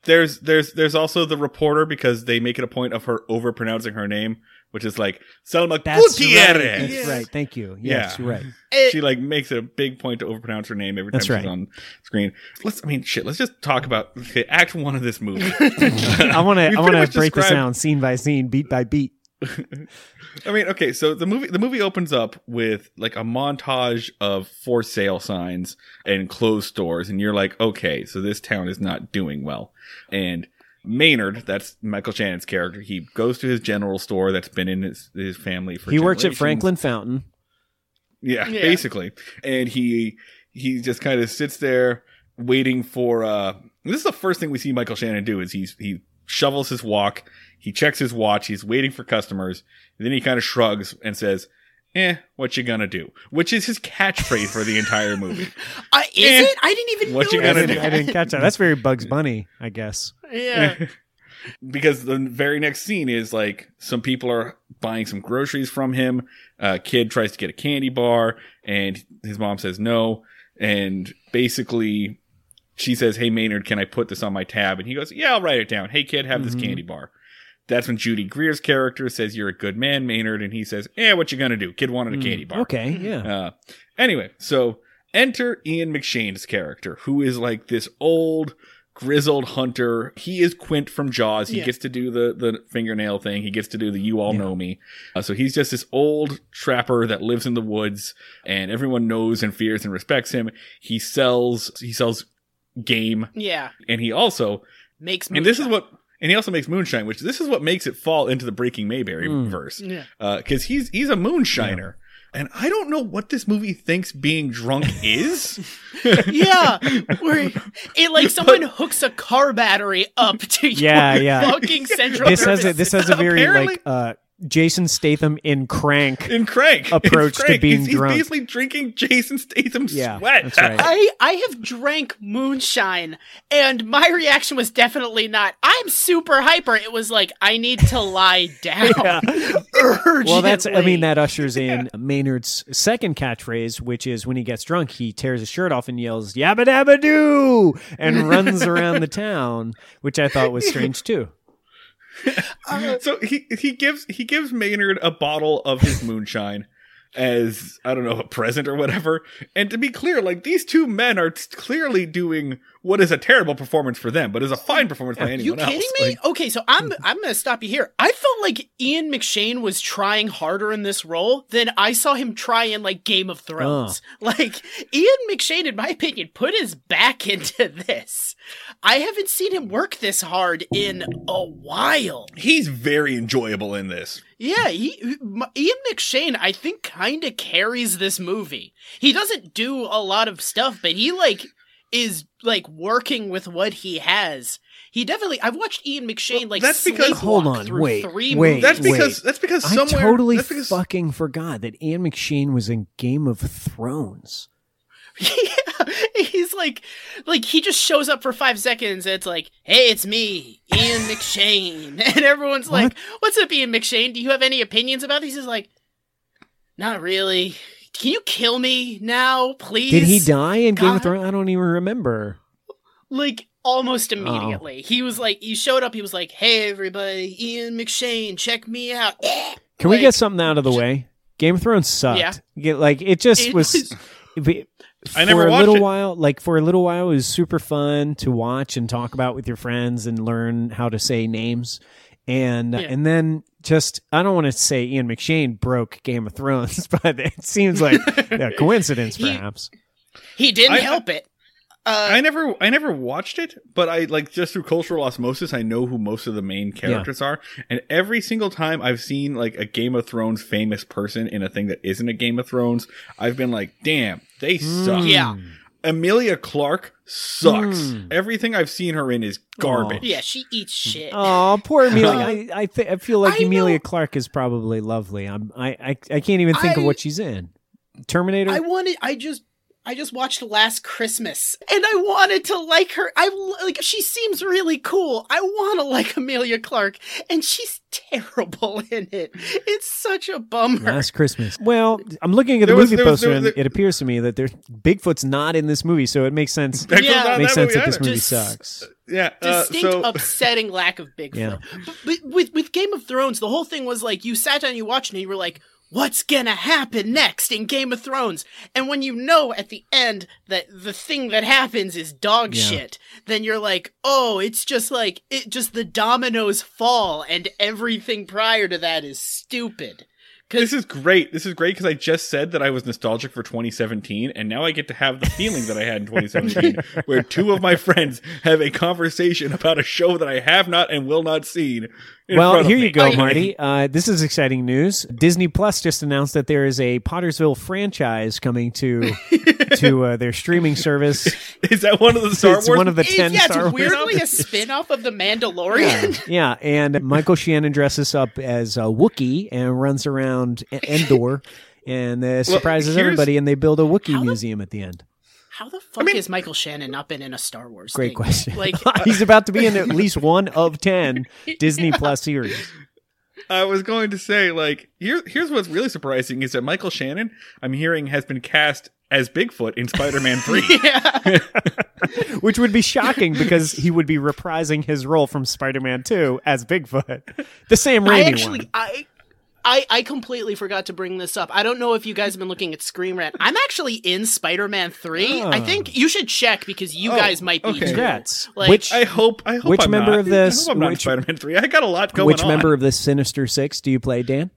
There's there's there's also the reporter because they make it a point of her over pronouncing her name, which is like Selma That's Gutierrez. right. That's right. Thank you. Yes, Yeah. you're right. It- She like makes it a big point to overpronounce her name every time That's she's right. on screen. Let's I mean shit, let's just talk about okay, act one of this movie. I want to I wanna much break this described- down scene by scene, beat by beat. I mean, okay, so the movie the movie opens up with like a montage of for sale signs and closed stores, and you're like, okay, so this town is not doing well. And Maynard, that's Michael Shannon's character, he goes to his general store that's been in his his family for He works at. Franklin Fountain. Yeah, Yeah. basically. And he he just kind of sits there waiting for uh this is the first thing we see Michael Shannon do is he's he shovels his walk, he checks his watch, he's waiting for customers, and then he kind of shrugs and says, "Eh, what you gonna do?" Which is his catchphrase for the entire movie. I, is Eh, it? I didn't even. what you gonna notice do? I didn't catch that. That's very Bugs Bunny, I guess. Yeah. because the very next scene is like some people are buying some groceries from him. A kid tries to get a candy bar, and his mom says no. And basically, she says, "Hey Maynard, can I put this on my tab?" And he goes, "Yeah, I'll write it down. Hey kid, have this Mhm. candy bar." That's when Judy Greer's character says, "You're a good man, Maynard," and he says, "Yeah, what you gonna do?" Kid wanted a candy bar. Okay, yeah. Uh, anyway, so enter Ian McShane's character, who is like this old grizzled hunter. He is Quint from Jaws. He Yeah. gets to do the the fingernail thing. He gets to do the "You all Yeah. know me." Uh, so he's just this old trapper that lives in the woods, and everyone knows and fears and respects him. He sells he sells game, Yeah. and he also Makes. and this is what. And he also makes moonshine, which this is what makes it fall into the Breaking Mayberry Mm. verse Yeah. because he's he's a moonshiner, and I don't know what this movie thinks being drunk is. Yeah, where it like someone hooks a car battery up to Yeah, your yeah. fucking central. This has a this has a very Apparently- like uh Jason Statham in Crank. in Crank Approach in to being he's, he's drunk. basically drinking Jason Statham's Yeah, sweat. that's right. I I have drank moonshine, and my reaction was definitely not. I'm super hyper. It was like I need to lie down. Yeah. urgently. Well, that's, I mean, that ushers in Maynard's second catchphrase, which is when he gets drunk, he tears his shirt off and yells, Yabba Dabba Doo! and runs around the town, which I thought was strange too. Uh, so he he gives he gives Maynard a bottle of his moonshine as I don't know a present or whatever. And to be clear, like these two men are t- clearly doing what is a terrible performance for them, but is a fine performance by anyone. You anyone kidding else. me? Like, okay, so I'm I'm gonna stop you here. I felt like Ian McShane was trying harder in this role than I saw him try in like Game of Thrones. Uh. Like Ian McShane, in my opinion, put his back into this. I haven't seen him work this hard in a while. he's very enjoyable in this. Yeah, he, Ian McShane, I think, kind of carries this movie. He doesn't do a lot of stuff, but he like is like working with what he has. He definitely. I've watched Ian McShane like that's because- sleepwalk Hold on, through wait, three wait. movies. That's Wait. because that's because I totally that's because, fucking forgot that Ian McShane was in Game of Thrones. yeah, he's like, like he just shows up for five seconds. And it's like, hey, it's me, Ian McShane, and everyone's like, "What's up, Ian McShane? Do you have any opinions about these?" He's like, "Not really. Can you kill me now, please?" Did he die in Game of Thrones? I don't even remember. like almost immediately. Oh. He was like, he showed up. He was like, "Hey, everybody, Ian McShane, check me out." Can we get something out of the way? Game of Thrones sucked. Yeah. Like it just It was. was- I never for a little it. while, like for a little while, it was super fun to watch and talk about with your friends and learn how to say names. And Yeah. and then just I don't want to say Ian McShane broke Game of Thrones, but it seems like a coincidence, He- perhaps. He didn't I- help it. Uh, I never I never watched it, but I like just through cultural osmosis I know who most of the main characters are. And every single time I've seen like a Game of Thrones famous person in a thing that isn't a Game of Thrones, I've been like, "Damn, they suck." Yeah. Emilia Clarke sucks. Mm. Everything I've seen her in is garbage. yeah, she eats shit. Oh, poor Emilia. I I, th- I feel like I Emilia know- Clark is probably lovely. I'm I I, I can't even think of what she's in. Terminator. I wanted. I just. I just watched Last Christmas, and I wanted to like her. I like. She seems really cool. I want to like Emilia Clarke, and she's terrible in it. It's such a bummer. Last Christmas. Well, I'm looking at the There movie was- poster, there was- and it appears to me that there's Bigfoot's not in this movie, so it makes sense. That Yeah. on makes that sense that this movie Just- sucks. Yeah, uh, distinct so upsetting lack of Bigfoot. Yeah. But, but with with Game of Thrones, the whole thing was like you sat down, you watched, and you were like, "What's gonna happen next in Game of Thrones?" And when you know at the end that the thing that happens is dog Yeah. shit, then you're like, "Oh, it's just like it just the dominoes fall, and everything prior to that is stupid." This is great. This is great because I just said that I was nostalgic for 2017, and now I get to have the feeling that I had in 2017, where two of my friends have a conversation about a show that I have not and will not seen. in Well, here you go. Marty. Uh, this is exciting news. Disney Plus just announced that there is a Pottersville franchise coming to to uh, their streaming service. Is that one of the Star it's Wars? one of the It's- ten yeah, Star it's Wars. weirdly a spin-off of The Mandalorian. yeah, and Michael Shannon dresses up as a Wookiee and runs around E- Endor and uh, surprises here's- everybody, and they build a Wookiee the- museum at the end. How the fuck mean- has Michael Shannon not been in a Star Wars? Great thing? question. Like, He's about to be in at least one of ten Disney Plus series. I was going to say, like, here, here's what's really surprising is that Michael Shannon, I'm hearing, has been cast as Bigfoot in Spider-Man 3. yeah. which would be shocking because he would be reprising his role from Spider-Man 2 as Bigfoot, the Sam Raimi I actually, one. I, I, I completely forgot to bring this up. I don't know if you guys have been looking at Screen Rant. I'm actually in Spider-Man Three. I Oh. think you should check because you Oh, guys might be. okay. Congrats. Like- which I hope, I hope Which I'm member not. of this- I hope I'm not in which- Spider-Man 3. I got a lot going which on. member of the Sinister Six do you play, Dan?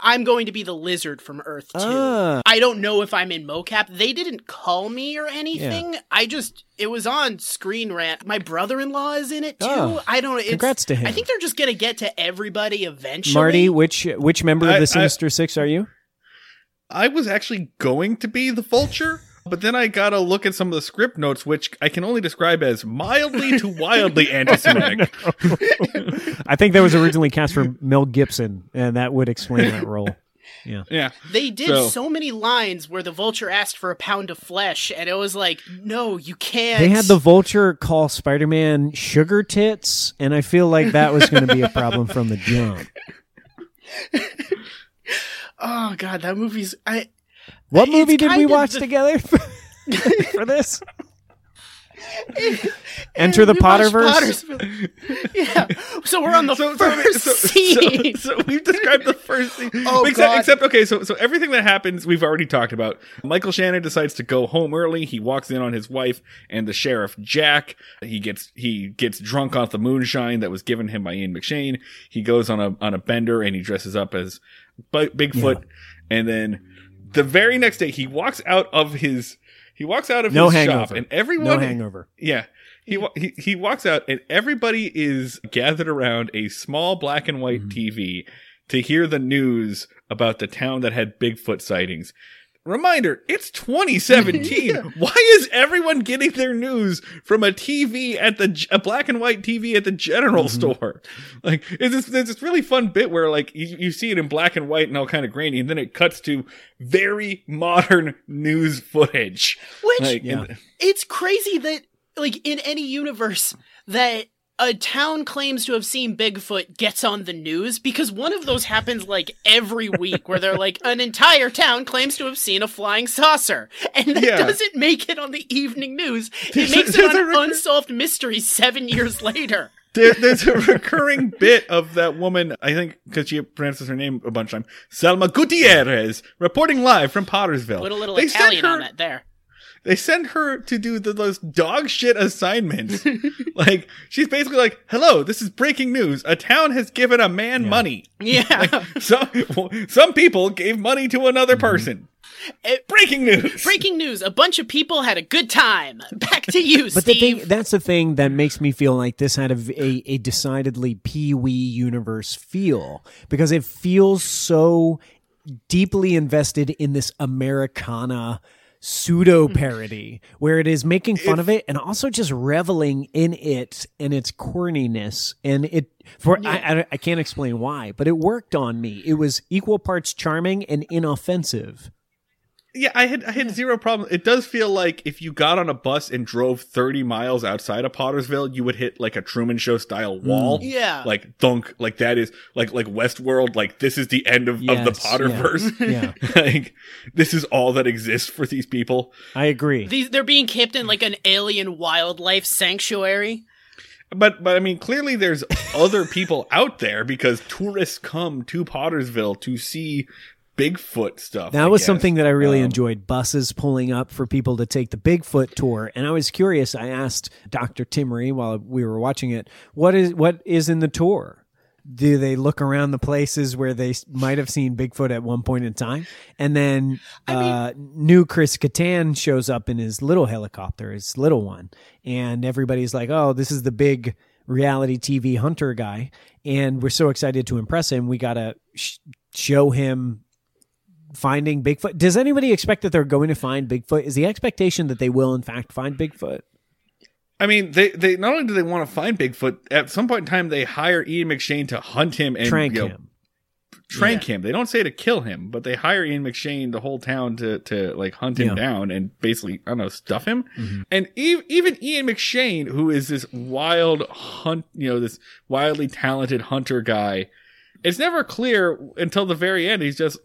I'm going to be the lizard from Earth Two. Ah. I don't know if I'm in mocap. They didn't call me or anything. I just it was on Screen Rant. My brother-in-law is in it too. Oh, I don't. It's, congrats to him. I think they're just gonna get to everybody eventually. Marty, which which member I- of the Sinister Six are you? I was actually going to be the Vulture, But then I gotta look at some of the script notes, which I can only describe as mildly to wildly anti-Semitic. I think that was originally cast for Mel Gibson, and that would explain that role. Yeah. Yeah, They did So- so, many lines where the vulture asked for a pound of flesh, and it was like, no, you can't. They had the vulture call Spider Man sugar tits, and I feel like that was going to be a problem from the jump. Oh god, that movie's. I What It's movie did we watch the- together for this? Enter the Potterverse. Pottersville. yeah. So we're on the so, so, first so, scene. so, so we've described the first scene. Oh, except, God. except, okay, so so everything that happens we've already talked about. Michael Shannon decides to go home early. He walks in on his wife and the sheriff Jack. He gets he gets drunk off the moonshine that was given him by Ian McShane. He goes on a on a bender and he dresses up as Bu- Bigfoot. And then the very next day he walks out of his he walks out of No his hangover. shop and everyone No hangover. yeah. He, he he walks out and everybody is gathered around a small black and white mm-hmm. TV to hear the news about the town that had Bigfoot sightings. Reminder, it's 2017. Why is everyone getting their news from a TV at the a black and white TV at the general mm-hmm. store? Like, it's this, there's this really fun bit where like you, you see it in black and white and all kind of grainy, and then it cuts to very modern news footage. Which Like, Yeah. it's crazy that like in any universe that a town claims to have seen Bigfoot gets on the news because one of those happens like every week where they're like an entire town claims to have seen a flying saucer and that Yeah. doesn't make it on the evening news. It makes it on unsolved mysteries 7 years later. There, there's a recurring bit of that woman, I think, because she pronounces her name a bunch of times, Selma Gutierrez, reporting live from Pottersville. Put a little They Italian her- on that there. They send her to do the, those dog shit assignments. like, she's basically like, hello, this is breaking news. A town has given a man money. Yeah. Some, some people gave money to another person. It- Breaking news. Eh, Breaking news: A bunch of people had a good time. Back to you, But the Steve. thing, that's the thing that makes me feel like this had a, a, a decidedly Pee Wee universe feel because it feels so deeply invested in this Americana pseudo parody where it is making fun of it and also just reveling in it and its corniness. And it for I, I I can't explain why but it worked on me. It was equal parts charming and inoffensive Yeah, I had I had zero problem. It does feel like if you got on a bus and drove 30 miles outside of Pottersville, you would hit like a Truman Show style mm. wall. Yeah. Like thunk, like that is like like Westworld, like this is the end of, of the Yes, Potterverse. yeah. like this is all that exists for these people. I agree These they're being kept in like an alien wildlife sanctuary. But but I mean clearly there's other people out there because tourists come to Pottersville to see Bigfoot stuff. That I was guess. something that I really Um, enjoyed. Buses pulling up for people to take the Bigfoot tour, and I was curious. I asked Dr. Timmery while we were watching it, "What is what is in the tour? Do they look around the places where they might have seen Bigfoot at one point in time?" And then uh, new Chris Kattan shows up in his little helicopter, his little one, and everybody's like, "Oh, this is the big." reality TV hunter guy, and we're so excited to impress him. We gotta sh- show him finding Bigfoot. Does anybody expect that they're going to find Bigfoot? Is the expectation that they will in fact find Bigfoot? I mean, they, they not only do they want to find Bigfoot, at some point in time they hire Ian McShane to hunt him and Trank you know, him. trank him. They don't say to kill him, but they hire Ian McShane, the whole town, to to like hunt him Yeah. down and basically I don't know stuff him. Mm-hmm. And e- even Ian McShane, who is this wild hunt, you know, this wildly talented hunter guy. It's never clear until the very end. He's just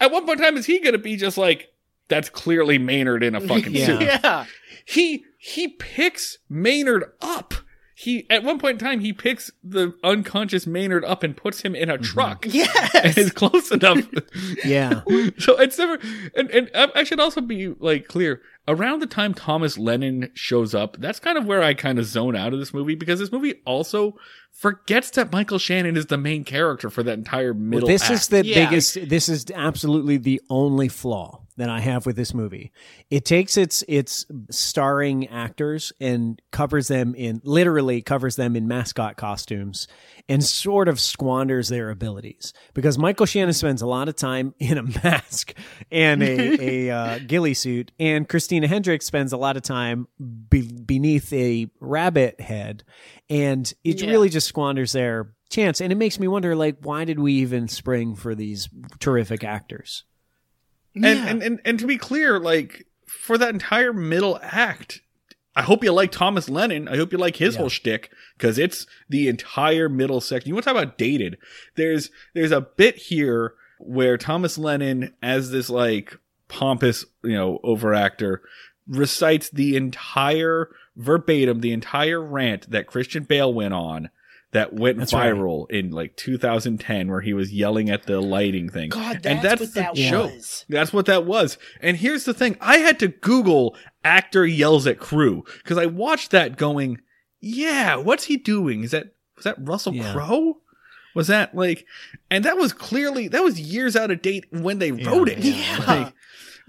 at one point in time is he going to be just like that's clearly Maynard in a fucking Yeah. suit Yeah. he he picks Maynard up. He at one point in time he picks the unconscious Maynard up and puts him in a mm-hmm. truck. And Yes. is close enough. Yeah. so it's never and, and I I should also be like clear. Around the time Thomas Lennon shows up, that's kind of where I kind of zone out of this movie because this movie also forgets that Michael Shannon is the main character for that entire middle this act. is the Yeah. biggest. This is absolutely the only flaw. That I have with this movie. It takes its its starring actors and covers them in literally covers them in mascot costumes and sort of squanders their abilities because Michael Shannon spends a lot of time in a mask and a, a uh, ghillie suit, and Christina Hendricks spends a lot of time be- beneath a rabbit head, and it Yeah. really just squanders their chance. And it makes me wonder, like, why did we even spring for these terrific actors? And, Yeah. and and and to be clear, like for that entire middle act, I hope you like Thomas Lennon. I hope you like his Yeah. whole shtick because it's the entire middle section. You want to talk about dated? There's there's a bit here where Thomas Lennon, as this like pompous, you know, overactor, recites the entire verbatim, the entire rant that Christian Bale went on. That went That's right. viral in like 2010, where he was yelling at the lighting thing. God, and that's that's what the that joke. was. That's what that was. And here's the thing. I had to Google actor yells at crew because I watched that going, yeah, what's he doing? Is that, was that Russell Yeah. Crowe? Was that like, and that was clearly, that was years out of date when they wrote it. Yeah. Like,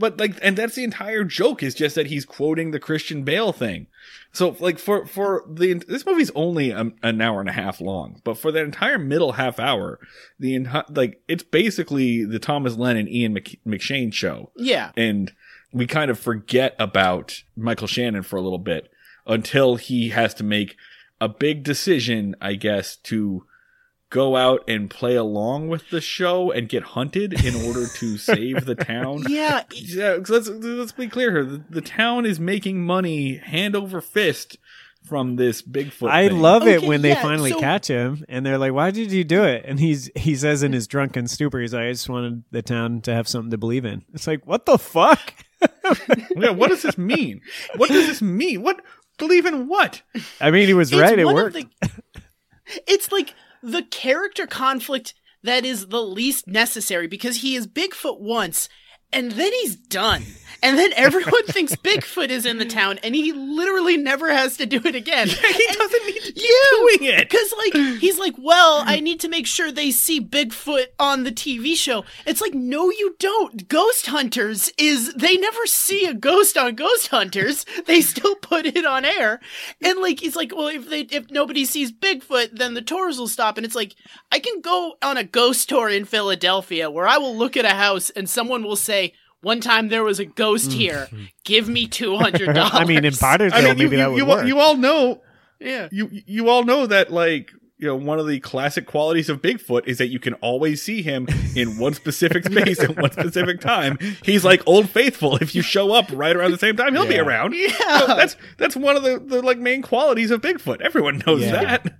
but like, and that's the entire joke is just that he's quoting the Christian Bale thing. So like for, for the, this movie's only um, an hour and a half long, but for the entire middle half hour, the entire, like, it's basically the Thomas Lennon, Ian Mc- McShane show Yeah. and we kind of forget about Michael Shannon for a little bit until he has to make a big decision, I guess, to go out and play along with the show and get hunted in order to save the town. Yeah. Yeah, 'cause let's let's be clear here. The, the town is making money hand over fist from this Bigfoot. I thing. love it Okay, when they finally so- catch him and they're like, "Why did you do it?" And he's he says in his drunken stupor, "He's like, I just wanted the town to have something to believe in." It's like, what the fuck? Yeah, what does this mean? What does this mean? What believe in what? I mean, he was It's right. It worked. the- it's like the character conflict that is the least necessary because he is Bigfoot once and then he's done. And then everyone thinks Bigfoot is in the town and he literally never has to do it again. He And- doesn't need to keep Yeah, doing it. Because, like, he's like, well, I need to make sure they see Bigfoot on the TV show. It's like, no, you don't. Ghost Hunters is, they never see a ghost on Ghost Hunters. They still put it on air. And, like, he's like, well, if they, if nobody sees Bigfoot, then the tours will stop. And it's like, I can go on a ghost tour in Philadelphia where I will look at a house and someone will say, one time there was a ghost mm. here. Give me $200. I mean, in Pottersville, I mean, you, maybe you, that would you, work. you all know yeah. you you all know that like you know one of the classic qualities of Bigfoot is that you can always see him in one specific space at one specific time. He's like Old Faithful. If you show up right around the same time, he'll be around. Yeah. So that's that's one of the, the like main qualities of Bigfoot. Everyone knows Yeah. that.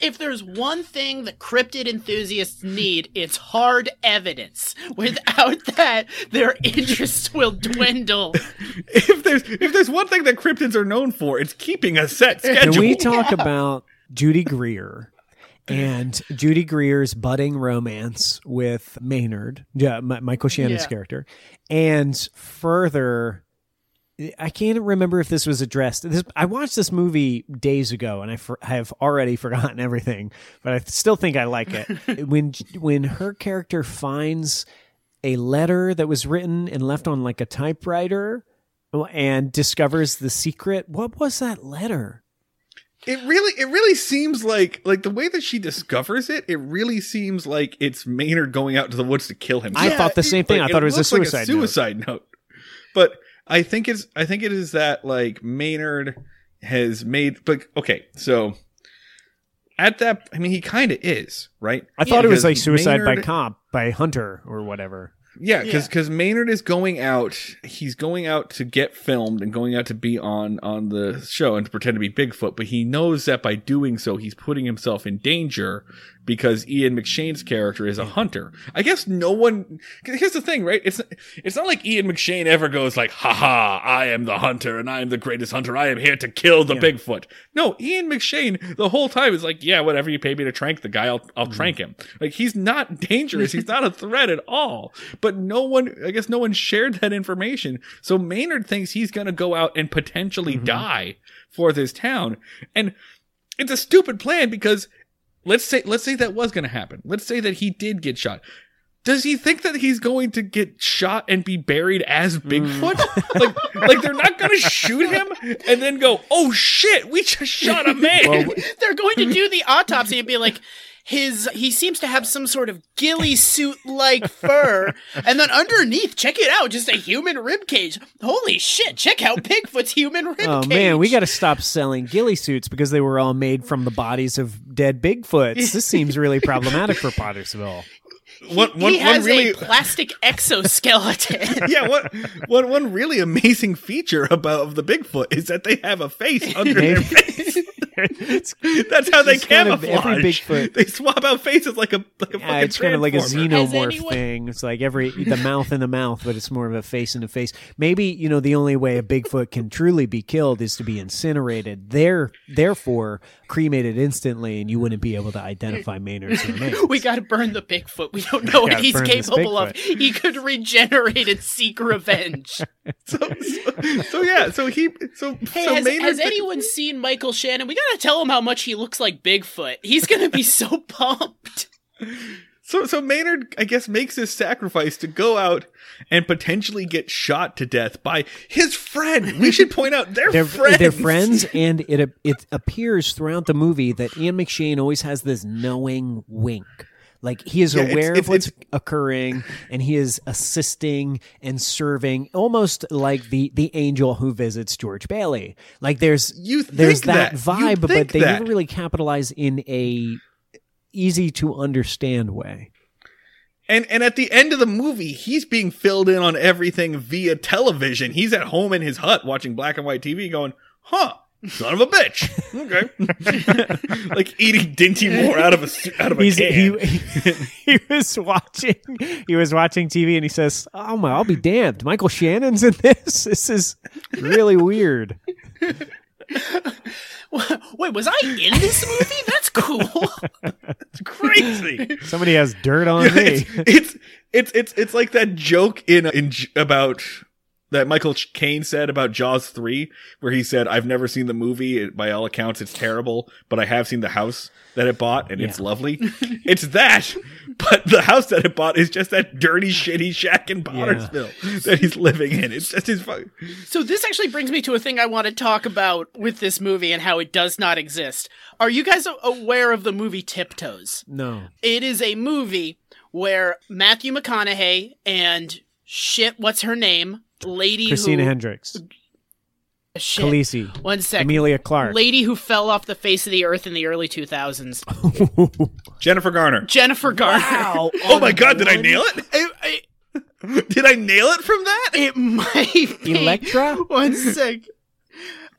if there's one thing that cryptid enthusiasts need, it's hard evidence. Without that, their interests will dwindle. If there's if there's one thing that cryptids are known for, it's keeping a set schedule. Can we talk about Judy Greer and Judy Greer's budding romance with Maynard, yeah, Michael Shannon's Yeah. character, and further. I can't remember if this was addressed. This, I watched this movie days ago, and I for, have already forgotten everything, but I still think I like it. when when her character finds a letter that was written and left on like a typewriter, and discovers the secret. What was that letter? It really, it really seems like, like the way that she discovers it, it really seems like it's Maynard going out to the woods to kill him. I thought the same thing. I thought it was a looks like suicide note. note. But I think it's, I think it is that like Maynard has made, but okay, so at that, I mean, he kind of is, right? I thought it was like suicide by Maynard- cop, by Hunter or whatever. Yeah, because Yeah. because Maynard is going out. He's going out to get filmed and going out to be on on the show and to pretend to be Bigfoot. But he knows that by doing so, he's putting himself in danger because Ian McShane's character is a hunter. I guess no one. Here's the thing, right? It's it's not like Ian McShane ever goes like, "Ha ha! I am the hunter and I am the greatest hunter. I am here to kill the Bigfoot." No, Ian McShane the whole time is like, "Yeah, whatever you pay me to trank the guy, I'll I'll mm-hmm. trank him." Like he's not dangerous. he's not a threat at all. But no one, I guess, no one shared that information. So Maynard thinks he's going to go out and potentially mm-hmm. die for this town, and it's a stupid plan because let's say let's say that was going to happen. Let's say that he did get shot. does he think that he's going to get shot and be buried as mm. Bigfoot? like, like they're not going to shoot him and then go, "Oh shit, we just shot a man." Well, They're going to do the autopsy and be like, his he seems to have some sort of ghillie suit like fur, and then underneath, check it out, just a human rib cage. Holy shit! Check out Bigfoot's human rib Oh cage. man, we got to stop selling ghillie suits because they were all made from the bodies of dead Bigfoots. This seems really problematic for Pottersville. one, one, he one has really, a plastic exoskeleton. yeah, one, one, one really amazing feature about of the Bigfoot is that they have a face under their face. It's, That's how they It's kind of camouflage. every Bigfoot- They swap out faces like a like a yeah, fucking it's kind of like a xenomorph anyone- thing. It's like every the mouth in the mouth, but it's more of a face in the face. Maybe you know the only way a Bigfoot can truly be killed is to be incinerated. There, therefore, cremated instantly, and you wouldn't be able to identify Maynard's remains. We got to burn the Bigfoot. We don't know what he's capable of. He could regenerate and seek revenge. So, so, so yeah, so he so Hey, so has, has anyone seen Michael Shannon? We gotta tell him how much he looks like Bigfoot. He's gonna be so pumped. So so Maynard, I guess, makes this sacrifice to go out and potentially get shot to death by his friend. We should point out they're, They're friends. they're friends, and it it appears throughout the movie that Ian McShane always has this knowing wink. Like he is Yeah, aware it's- of what's it's- occurring, and he is assisting and serving, almost like the the angel who visits George Bailey. Like there's there's that, that. vibe, but they that. never really capitalize in a easy to understand way. And and at the end of the movie, he's being filled in on everything via television. He's at home in his hut watching black and white TV, going, "Huh." Son of a bitch. Okay, like eating Dinty Moore out of a out of a He's, can. he, he he was watching he was watching TV and he says, "Oh my, I'll be damned! Michael Shannon's in this. This is really weird." Wait, was I in this movie? That's cool. It's crazy. Somebody has dirt on me. it's, it's it's it's it's like that joke in in about that Michael Caine said about Jaws three, where he said, "I've never seen the movie. It, by all accounts, it's terrible, but I have seen the house that it bought, and it's lovely." it's that, but the house that it bought is just that dirty, shitty shack in Pottersville that he's living in. It's just his. fu- so this actually brings me to a thing I want to talk about with this movie and how it does not exist. Are you guys aware of the movie Tiptoes? No, It is a movie where Matthew McConaughey and shit, what's her name? Lady Christina who Hendricks, uh, shit. Khaleesi, One sec. Emilia Clarke. Lady who fell off the face of the earth in the early 2000s. Jennifer Garner. Jennifer Garner. Wow. Oh my god! Did I nail it? It, it, Did I nail it from that? it might be. Elektra? One sec.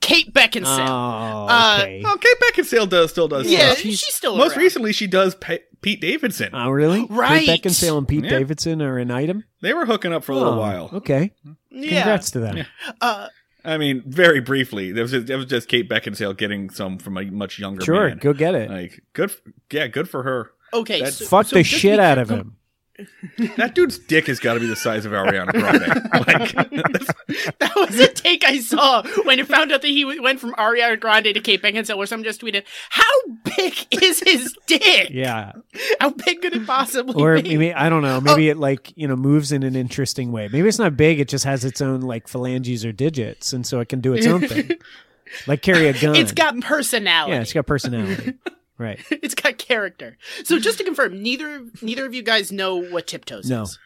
Kate Beckinsale. Oh, Uh, okay. Oh, Kate Beckinsale does still does. yeah, stuff. she's, still Most around. recently, she does Pe- Pete Davidson. Oh, really? Right. Kate Beckinsale and Pete Yeah. Davidson are an item. They were hooking up for a little Oh, while. Okay. Yeah. Congrats to them. Uh, I mean, very briefly. There was just, it was just Kate Beckinsale getting some from a much younger Sure, man. go get it. Like good, yeah, good for her. okay. That's- so- Fuck so the shit out of clear- him. That dude's dick has got to be the size of Ariana Grande. like, that's- That was a take I saw when it found out that he went from Ariana Grande to Kate Beckinsale, where someone just tweeted, "How big is his dick? Yeah. How big could it possibly Or be?" maybe I don't know. Maybe oh. it like you know moves in an interesting way. Maybe it's not big. It just has its own like phalanges or digits, and so it can do its own thing. Like carry a gun. It's got personality. yeah. It's got personality. Right. it's got character. So just to confirm, neither neither of you guys know what Tiptoes is. No. is.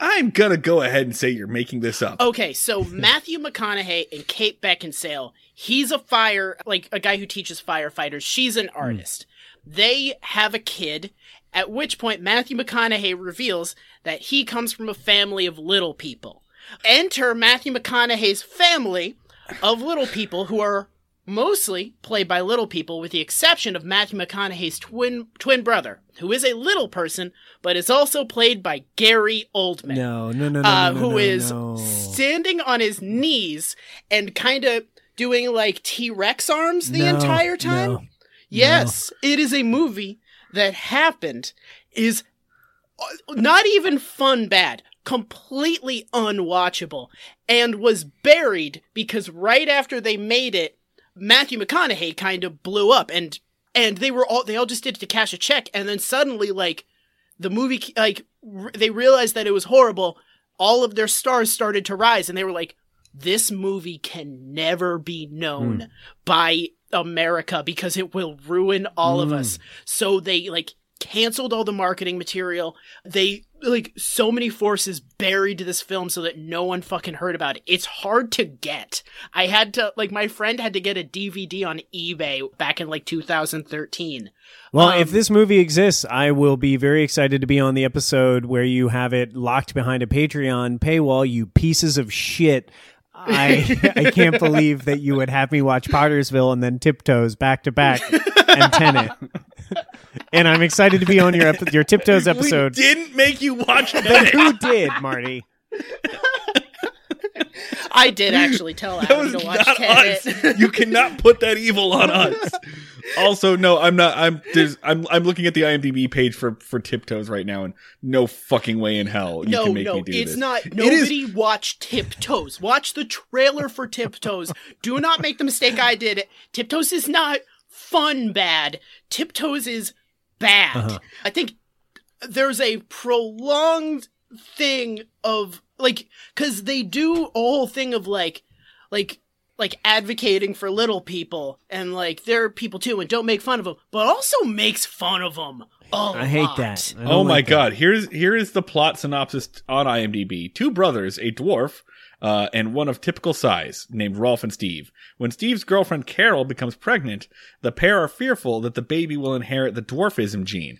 I'm gonna go ahead and say you're making this up. Okay, so Matthew McConaughey and Kate Beckinsale, he's a fire like a guy who teaches firefighters. She's an hmm. artist. They have a kid, at which point Matthew McConaughey reveals that he comes from a family of little people. Enter Matthew McConaughey's family of little people who are mostly played by little people with the exception of Matthew McConaughey's twin twin brother, who is a little person but is also played by Gary Oldman No. No. No. No. uh, no, who no, is standing on his knees and kind of doing like T Rex arms the entire time. Yes, it is a movie that happened is uh, not even fun bad, completely unwatchable, and was buried because right after they made it, Matthew McConaughey kind of blew up and and they were all they all just did it to cash a check and then suddenly like the movie like r- they realized that it was horrible, all of their stars started to rise, and they were like, "This movie can never be known hmm. by America because it will ruin all of hmm. us." So they like canceled all the marketing material. They like so many forces buried to this film so that no one fucking heard about it. It's hard to get. I had to like my friend had to get a DVD on eBay back in like 2013. Well, Um, if this movie exists, I will be very excited to be on the episode where you have it locked behind a Patreon paywall. You pieces of shit. I I can't believe that you would have me watch Pottersville and then Tiptoes back to back and Tenet. and I'm excited to be on your epi- your Tiptoes episode. We didn't make you watch Then that. who did, Marty? I did actually tell That Adam was to watch not Tenet. us. You cannot put that evil on us. Also, no, I'm not. I'm there's. I'm. I'm looking at the IMDb page for for Tiptoes right now, and no fucking way in hell you no, can make no, me do it's this. not. It is- Nobody watched Tiptoes. Watch the trailer for Tiptoes. Do not make the mistake I did. Tiptoes is not fun bad. Tiptoes is bad. Uh-huh. I think there's a prolonged thing of like because they do a whole thing of like like like advocating for little people and like they're people too and don't make fun of them but also makes fun of them Oh, I hate that. I don't Oh my like that. god! Here's here is the plot synopsis on IMDb. Two brothers, a dwarf, uh, and one of typical size, named Rolf and Steve. When Steve's girlfriend Carol becomes pregnant, the pair are fearful that the baby will inherit the dwarfism gene.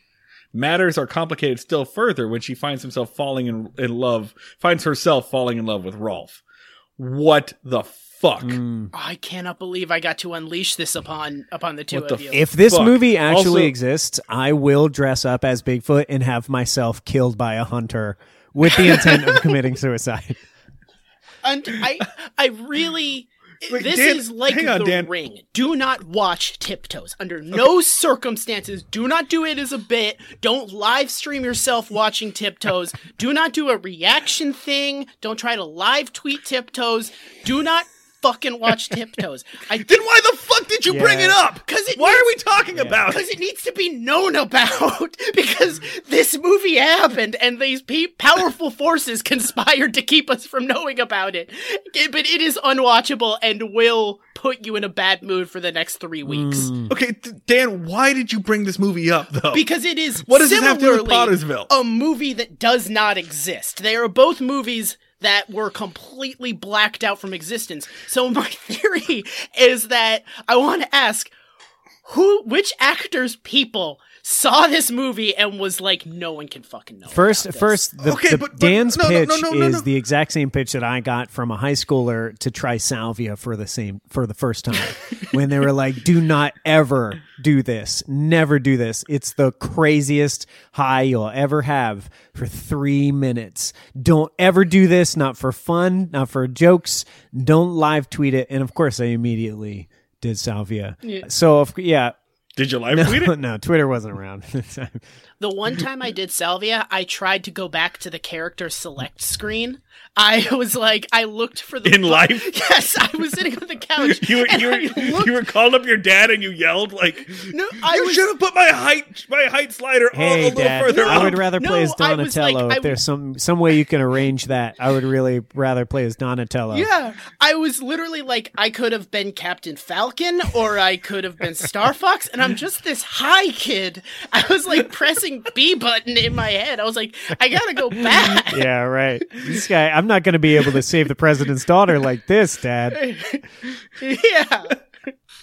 Matters are complicated still further when she finds himself falling in, in love, finds herself falling in love with Rolf. What the fuck? Mm. I cannot believe I got to unleash this upon upon the two What of the you. If this Fuck. movie actually Also- exists, I will dress up as Bigfoot and have myself killed by a hunter with the intent of committing suicide. and I I really Wait, this Dan- is like hang on, the Dan. ring. Do not watch Tiptoes under no circumstances. Do not do it as a bit. Don't live stream yourself watching Tiptoes. do not do a reaction thing. Don't try to live tweet Tiptoes. Do not fucking watch Tiptoes. I Then why the fuck did you bring it up? Because it Why are we needs- talking about it? because it needs to be known about because this movie happened and these pe- powerful forces conspired to keep us from knowing about it Okay, but it is unwatchable and will put you in a bad mood for the next three weeks Mm. Okay, D- Dan, why did you bring this movie up though? because it is What does this have to do with similarly Pottersville? a movie that does not exist they are both movies that were completely blacked out from existence. So my theory is that i want to ask who which actors people saw this movie and was like no one can fucking know First, about this." first, the, Okay, the- but- but- Dan's no, no, pitch no, no, no, is no. the exact same pitch that I got from a high schooler to try salvia for the same for the first time when they were like, "Do not ever do this, never do this. It's the craziest high you'll ever have for three minutes. Don't ever do this. Not for fun, not for jokes. Don't live tweet it." And of course, I immediately did salvia. Yeah. So, if, yeah. Did you live No, tweet it? no, Twitter wasn't around. at the time. the one time i did salvia i tried to go back to the character select screen i was like i looked for the In life? yes i was sitting on the couch You were, and you, were, looked- you were calling up your dad and you yelled like, no i "You was should have put my height my height slider a- a Hey, little Dad, further I up." would rather No, play as I was like- Donatello. If there's some some way you can arrange that, I would really rather play as Donatello. Yeah, I was literally like, I could have been Captain Falcon or I could have been Star Fox, and I'm just this high kid. I was like pressing B button in my head. I was like, I gotta go back. Yeah, right. This guy, I'm not going to be able to save the president's daughter like this, Dad. yeah.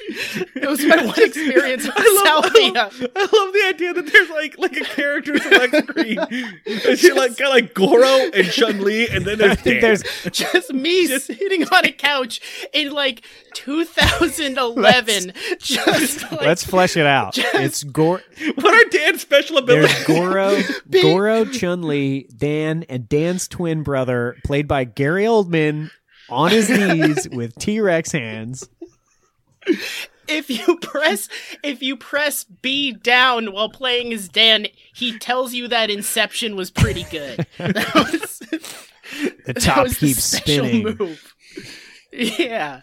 It was my one experience with I love, I, love, I love the idea that there's like like a character select screen. And you like got like Goro and Chun Li, and then there's I think there's Just me sitting on a couch in like 2011. just like, let's flesh it out. It's Goro. what are Dan's special abilities? There's Goro, Goro, Chun Li, Dan, and Dan's twin brother, played by Gary Oldman, on his knees with T Rex hands. If you press if you press B down while playing as Dan, he tells you that Inception was pretty good. That was, The that top was keeps special spinning. Move. Yeah.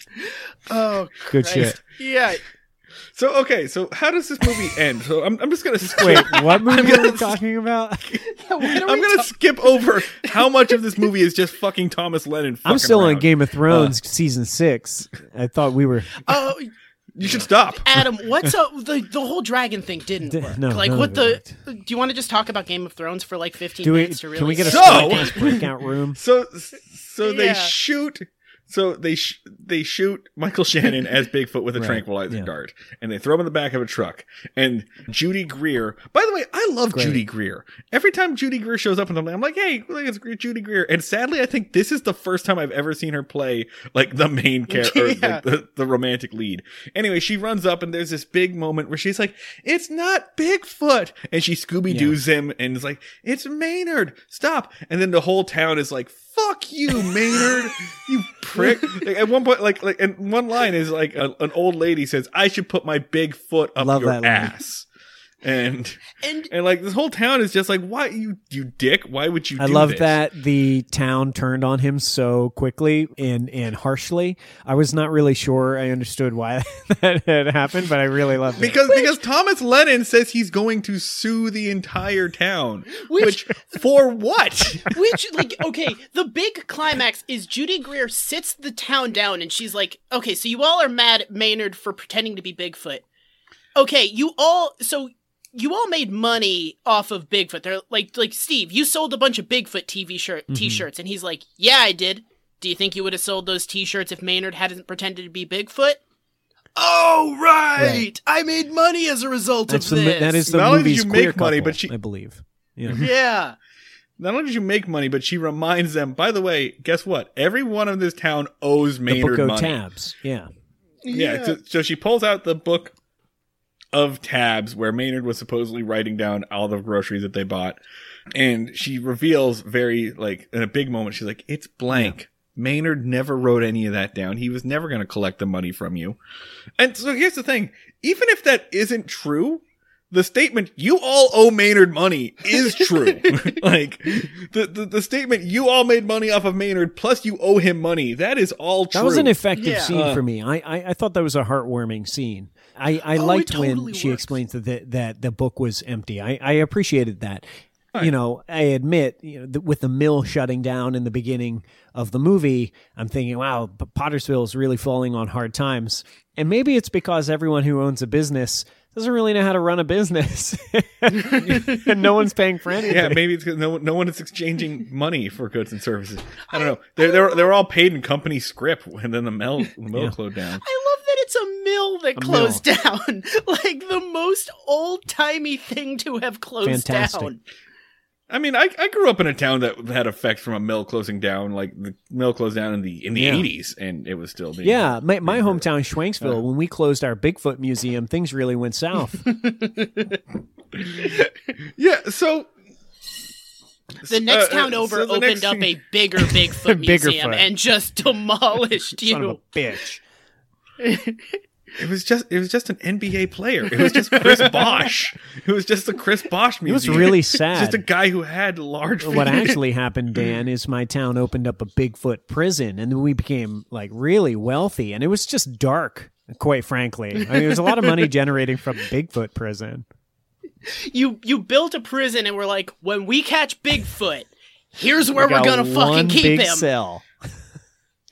Oh, Good Christ. shit. Yeah. So okay, so how does this movie end? So I'm, I'm just gonna skip, Wait, what movie gonna are we talking about? What are I'm gonna ta- skip over how much of this movie is just fucking Thomas Lennon. I'm fucking still on. Game of Thrones Uh. season six. I thought we were. Oh, You should stop. Adam, what's up? The the whole dragon thing didn't D- work. no, like none what of the? it Do you want to just talk about Game of Thrones for like 15 Do we? minutes to really? Can we get a So- podcast breakout room? So so they Yeah. shoot. So they sh- they shoot Michael Shannon as Bigfoot with a Right, tranquilizer yeah. dart, and they throw him in the back of a truck. And Judy Greer. By the way, I love Great. Judy Greer. Every time Judy Greer shows up in something, I'm like, hey, look, it's Judy Greer. And sadly, I think this is the first time I've ever seen her play like the main character, Yeah. like the, the romantic lead. Anyway, she runs up, and there's this big moment where she's like, "It's not Bigfoot," and she Scooby Doo's him, and is like, "It's Maynard, stop!" And then the whole town is like, "Fuck you, Maynard, you prick!" Like, at one point, like like, and one line is like a, an old lady says, "I should put my big foot up Love your ass," and and and like this whole town is just like, "Why you you dick? Why would you?" I do love this? that the town turned on him so quickly and and harshly. I was not really sure I understood why that had happened, but I really loved it. Because because Thomas Lennon says he's going to sue the entire town. Which- for what? Which, like, okay, the big climax is Judy Greer sits the town down and she's like, okay, so you all are mad at Maynard for pretending to be Bigfoot. Okay, you all, so you all made money off of Bigfoot. They're like, like, Steve, you sold a bunch of Bigfoot TV shirt, mm-hmm. t-shirts. And he's like, yeah, I did. Do you think you would have sold those t-shirts if Maynard hadn't pretended to be Bigfoot? Oh, right. Right. I made money as a result That's of the, this. that is the Not only did movie's you queer make money, couple, but she- I believe. Yeah. Yeah. Not only did you make money, but she reminds them, by the way, guess what? Everyone in this town owes The Maynard book money. tabs. Yeah. Yeah. So, so she pulls out the book of tabs where Maynard was supposedly writing down all the groceries that they bought. And she reveals very, like, in a big moment, she's like, it's blank. Maynard never wrote any of that down. He was never going to collect the money from you. And so here's the thing. Even if that isn't true, the statement you all owe Maynard money is true. like the, the the statement you all made money off of Maynard plus you owe him money. That is all true. That was an effective Yeah. scene Uh. for me. I, I I thought that was a heartwarming scene. I, I Oh, liked totally when she works. explained that the, that the book was empty. I, I appreciated that. You know, I admit, you know, th- with the mill shutting down in the beginning of the movie, I'm thinking, wow, P- Pottersville is really falling on hard times. And maybe it's because everyone who owns a business doesn't really know how to run a business, and no one's paying for anything. yeah, maybe it's 'cause no no one is exchanging money for goods and services. I don't know. They're they're they're all paid in company script, and then the mill the mill Yeah. closed down. I love that it's a mill that A closed down. like the most old timey thing to have closed Fantastic. down. I mean, I, I grew up in a town that had effects from a mill closing down. Like the mill closed down in the in the Yeah. eighties, and it was still being Yeah, my, my hometown, Uh. Schwenksville, when we closed our Bigfoot museum, things really went south. Yeah. So The next Uh, town uh, over so opened up thing- a bigger Bigfoot Bigger museum foot. and just demolished Son of you. a bitch. It was just it was just an NBA player. It was just Chris Bosh. It was just the Chris Bosh It was museum. really It's sad. just a guy who had large. what actually happened, Dan, is my town opened up a Bigfoot prison, and we became like really wealthy, and it was just dark. Quite frankly, I mean, there was a lot of money generating from Bigfoot prison. You you built a prison and we're like, when we catch Bigfoot, here's where We we're gonna fucking keep big him. cell.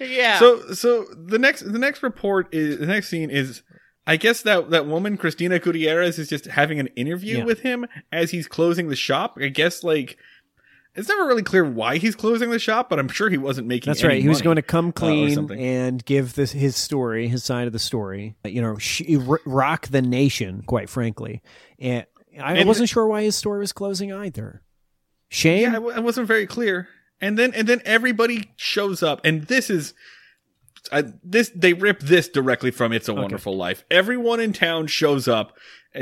Yeah. So so the next the next report is the next scene is I guess that that woman Christina Gutierrez is just having an interview Yeah. with him as he's closing the shop. I guess like it's never really clear why he's closing the shop, but I'm sure he wasn't making. That's any right. He was going to come uh, clean something. and give this his story, his side of the story. You know, sh- rock the nation. Quite frankly, and I And- wasn't sure why his store was closing either. Shame. Yeah, I w- I wasn't very clear. And then and then everybody shows up, and this is. I, this they rip this directly from It's a Wonderful Life. Everyone in town shows up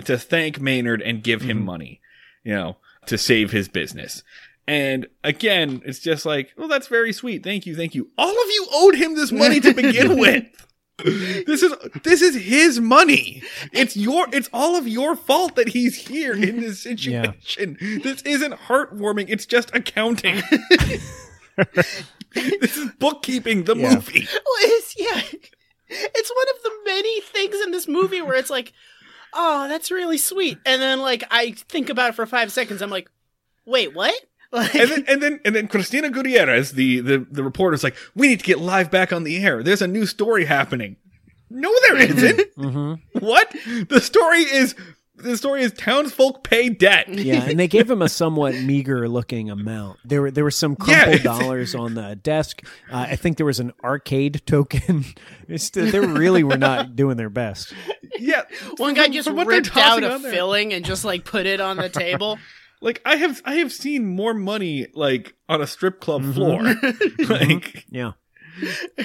to thank Maynard and give him Mm-hmm. money, you know, to save his business. And again, it's just like, well, that's very sweet. Thank you, thank you. All of you owed him this money to begin with. This is this is his money. It's your it's all of your fault that he's here in this situation. This isn't heartwarming. It's just accounting. this is bookkeeping. The Yeah. movie. Well, it's, yeah. It's one of the many things in this movie where it's like, oh, that's really sweet. And then like I think about it for five seconds. I'm like, wait, what? Like, and then and then and then Cristina Gutierrez, the the the reporter's like, we need to get live back on the air. There's a new story happening. No, there isn't. Mm-hmm. what? The story is the story is townsfolk pay debt. Yeah, and they gave him a somewhat meager looking amount. There were there were some crumpled it's- dollars on the desk. Uh, I think there was an arcade token. It's, they really were not doing their best. Yeah, one guy just from what they're ripped out a filling and just like put it on the table. Like I have I have seen more money like on a strip club Mhm. floor. like Yeah.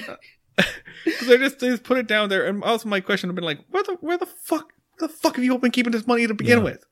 they just they just put it down there. And also my question would have been like, where the where the fuck where the fuck have you all been keeping this money to begin Yeah. with?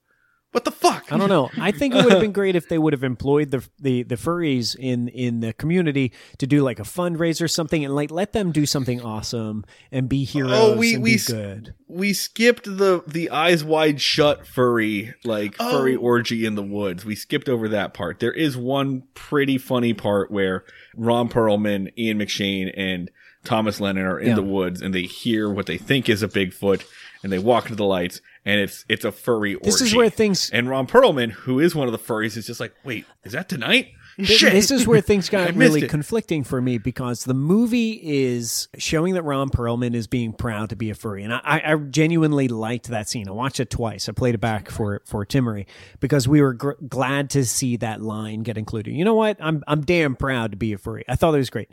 What the fuck? I don't know. I think it would have been great if they would have employed the the the furries in in the community to do like a fundraiser or something and like let them do something awesome and be oh, heroes Oh, we- and we be good. we skipped the the eyes wide shut furry like oh. furry Oh. orgy in the woods. We skipped over that part. There is one pretty funny part where Ron Perlman, Ian McShane, and Thomas Lennon are in Yeah. the woods and they hear what they think is a Bigfoot and they walk to the lights and it's it's a furry orgy. This is where things and Ron Perlman, who is one of the furries, is just like, wait, is that tonight? Shit. This is where things got really it. conflicting for me because the movie is showing that Ron Perlman is being proud to be a furry, and I, I genuinely liked that scene. I watched it twice. I played it back for for Timmery because we were gr- glad to see that line get included. You know what? I'm I'm damn proud to be a furry. I thought it was great,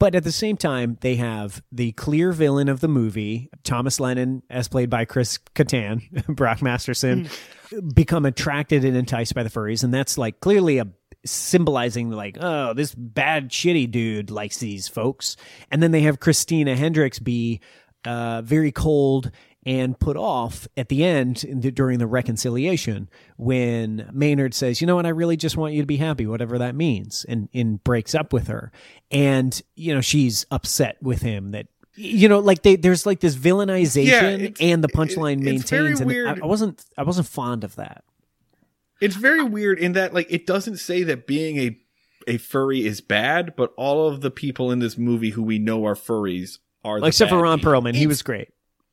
but at the same time, they have the clear villain of the movie, Thomas Lennon, as played by Chris Kattan, Brock Masterson, hmm. become attracted and enticed by the furries, and that's like clearly a symbolizing like oh this bad shitty dude likes these folks. And then they have christina hendricks be uh, very cold and put off at the end in the, during the reconciliation when maynard says you know what? I really just want you to be happy whatever that means and, and breaks up with her. And you know she's upset with him that you know like they, there's like this villainization Yeah, and the it- punchline very maintains and. I, I wasn't i wasn't fond of that It's very weird in that like it doesn't say that being a a furry is bad, but all of the people in this movie who we know are furries are the except for ron people. perlman he was great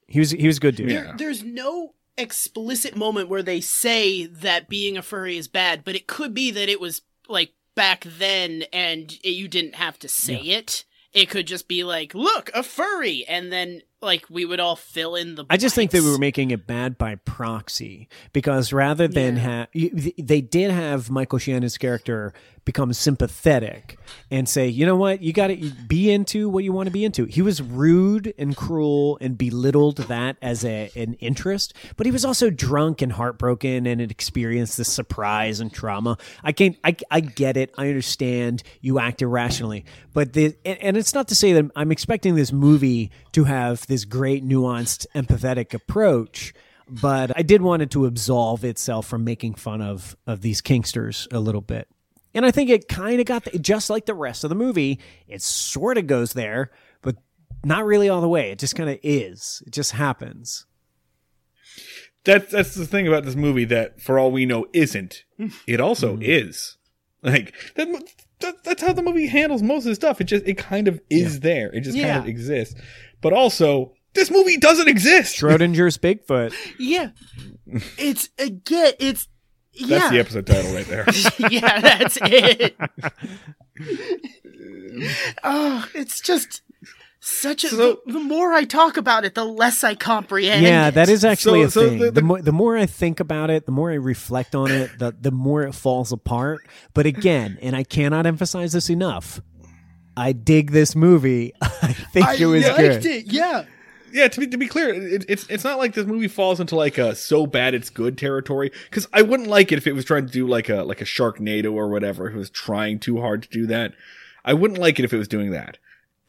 he was he was good dude Yeah. There's no explicit moment where they say that being a furry is bad, but it could be that it was like back then and it, you didn't have to say it. It could just be like, look, a furry, and then like we would all fill in the. I just think they blanks. were making it bad by proxy because rather than Yeah. have they did have Michael Shannon's character become sympathetic and say, you know what, you got to be into what you want to be into. He was rude and cruel and belittled that as a an interest, but he was also drunk and heartbroken and had experienced this surprise and trauma. I can't, I I get it. I understand you act irrationally, but the and, and it's not to say that I'm expecting this movie to have this great nuanced empathetic approach but I did want it to absolve itself from making fun of of these kinksters a little bit. And I think it kind of got the, just like the rest of the movie, it sort of goes there, but not really all the way. It just kind of is. It just happens. That's that's the thing about this movie that, for all we know, isn't. It also Mm-hmm. is. Like that, that. That's how the movie handles most of the stuff. It just it kind of is there. It just Yeah. kind of exists. But also, this movie doesn't exist. Schrodinger's Bigfoot. Yeah, it's again, it's That's yeah, the episode title right there. yeah, that's it. oh, it's just such a. So- the, the more I talk about it, the less I comprehend. Yeah, it. that is actually So- a so thing. the- The, the- more, the more I think about it, the more I reflect on it, the, the more it falls apart. But again, and I cannot emphasize this enough, I dig this movie. I think I it was liked good. it. Yeah. Yeah, to be to be clear, it, it's it's not like this movie falls into like a so bad it's good territory. Because I wouldn't like it if it was trying to do like a like a Sharknado or whatever. If it was trying too hard to do that, I wouldn't like it if it was doing that.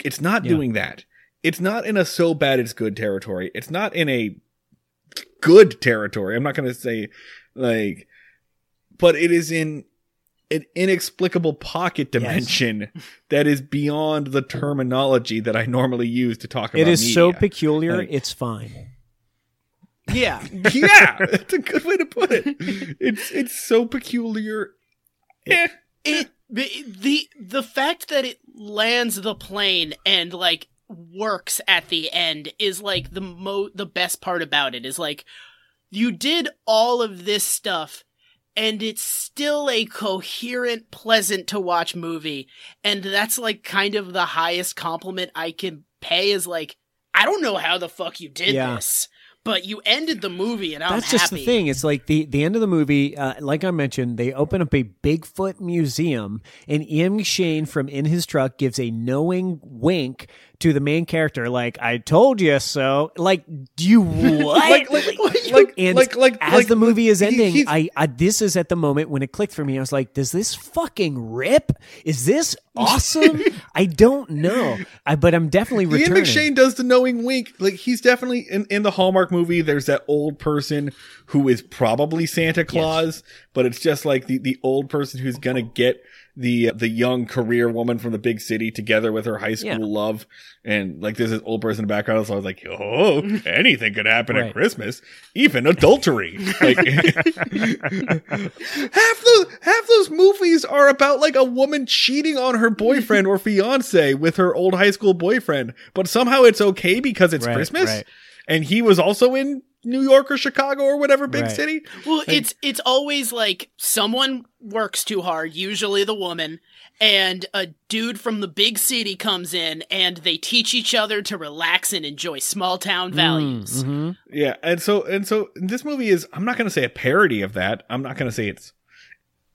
It's not Yeah. doing that. It's not in a so bad it's good territory. It's not in a good territory. I'm not going to say like, but it is in an inexplicable pocket dimension that is beyond the terminology that I normally use to talk about. It is so peculiar, Like- it's fine. Yeah. yeah, that's a good way to put it. It's it's so peculiar. Eh. it the the fact that it lands the plane and like works at the end is like the mo the best part about it is like you did all of this stuff and it's still a coherent, pleasant to watch movie. And that's like kind of the highest compliment I can pay is like, I don't know how the fuck you did Yeah. this, but you ended the movie and I'm That's happy. just the thing. It's like the the end of the movie. Uh, like I mentioned, they open up a Bigfoot museum, and Ian McShane from In His Truck gives a knowing wink to the main character, like "I told you so." Like, do you what? like like like and like like as like the movie is ending, he's- I, I this is at the moment when it clicked for me. I was like, "Does this fucking rip? Is this awesome?" I don't know, I, but I'm definitely returning. Ian. McShane does the knowing wink. Like he's definitely in, in the Hallmark movie. There's that old person who is probably Santa Claus, but it's just like the, the old person who's gonna get the uh, the young career woman from the big city together with her high school Yeah. love. And like there's this old person in the background, so I was like, oh, anything could happen Right. at Christmas, even adultery. Like half the half those movies are about like a woman cheating on her boyfriend or fiance with her old high school boyfriend, but somehow it's okay because it's Right, Christmas, right. And he was also in New York or Chicago or whatever big Right. city. Well, it's it's always like someone works too hard, usually the woman, and a dude from the big city comes in and they teach each other to relax and enjoy small town values. Mhm. Yeah, and so and so this movie is I'm not going to say a parody of that. I'm not going to say it's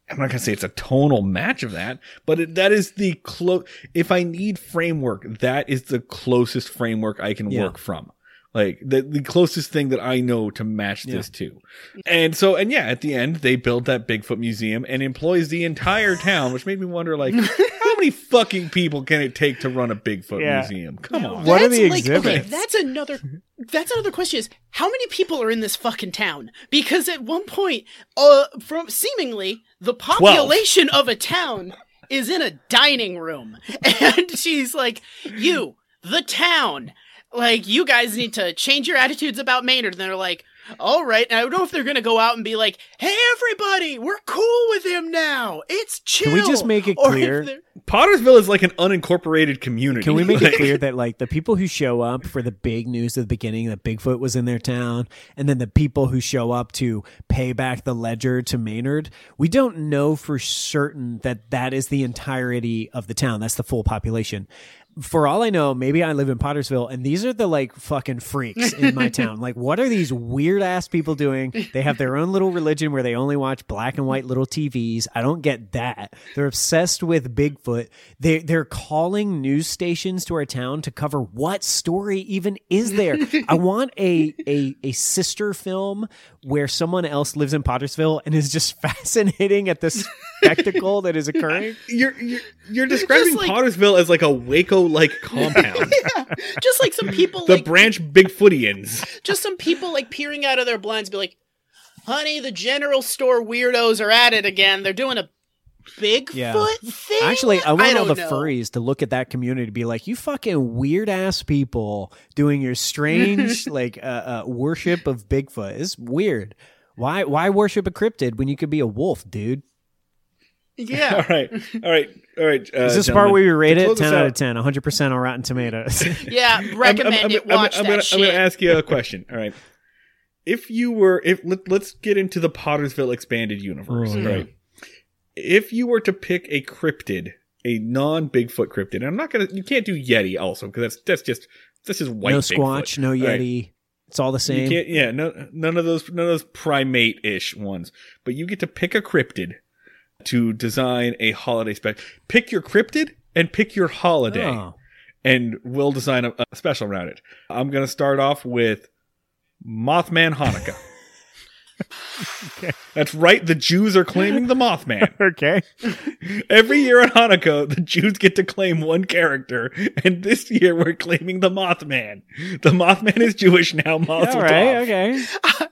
I'm not going to say it's a tonal match of that, but it, that is the close if I need framework, that is the closest framework I can Yeah. work from. Like the the closest thing that I know to match this to. And so and yeah, at the end they build that Bigfoot museum and employs the entire town, which made me wonder like how many fucking people can it take to run a Bigfoot Yeah. museum? Come on. What are That's the like, Okay, exhibits? that's another. That's another question. Is how many people are in this fucking town? Because at one point, uh, from seemingly the population of a town is in a dining room, and she's like, "You, the town, like you guys need to change your attitudes about Maynard." And they're like, "All right." And I don't know if they're gonna go out and be like, "Hey, everybody, we're cool with him now. It's chill." Can we just make it Or if clear- they're- Pottersville is like an unincorporated community. Can we make Like- it clear that like the people who show up for the big news at the beginning that Bigfoot was in their town, and then the people who show up to pay back the ledger to Maynard, we don't know for certain that that is the entirety of the town. That's the full population. For all I know, maybe I live in Pottersville, and these are the like fucking freaks in my town. Like, what are these weird ass people doing? They have their own little religion where they only watch black and white little TVs. I don't get that. They're obsessed with Bigfoot. They they're calling news stations to our town to cover what story even is there. I want a a a sister film where someone else lives in Pottersville and is just fascinating at the spectacle that is occurring. You're you're, you're describing like- Pottersville as like a Waco like compound. just like some people the like branch Bigfootians. just some people like peering out of their blinds be like honey the general store weirdos are at it again they're doing a bigfoot Yeah. thing Actually, I want all the know. furries to look at that community to be like, you fucking weird ass people doing your strange like uh, uh, worship of Bigfoot. It's weird. Why why worship a cryptid when you could be a wolf, dude? All yeah all right. All right. All right. Uh, Is this the part where we rate it? 10 out out- of 10, 100% on Rotten Tomatoes. yeah I'm- recommend I'm, it I'm, watch I'm, that gonna, shit I'm gonna ask you a question. All right, if you were, if let, let's get into the Pottersville expanded universe, Oh, yeah. right? If you were to pick a cryptid, a non Bigfoot cryptid, and I'm not gonna, you can't do Yeti also because that's that's just that's just white no Bigfoot. Squatch, no All right. Yeti. It's all the You same. can't, yeah, no, none of those, none of those primate-ish ones. But you get to pick a cryptid to design a holiday spec. Pick your cryptid and pick your holiday, Oh. and we'll design a, a special around it. I'm gonna start off with Mothman Hanukkah. That's right. The Jews are claiming the Mothman. Okay. Every year on Hanukkah, the Jews get to claim one character, and this year we're claiming the Mothman. The Mothman is Jewish now. Mazel All right. tov. Okay.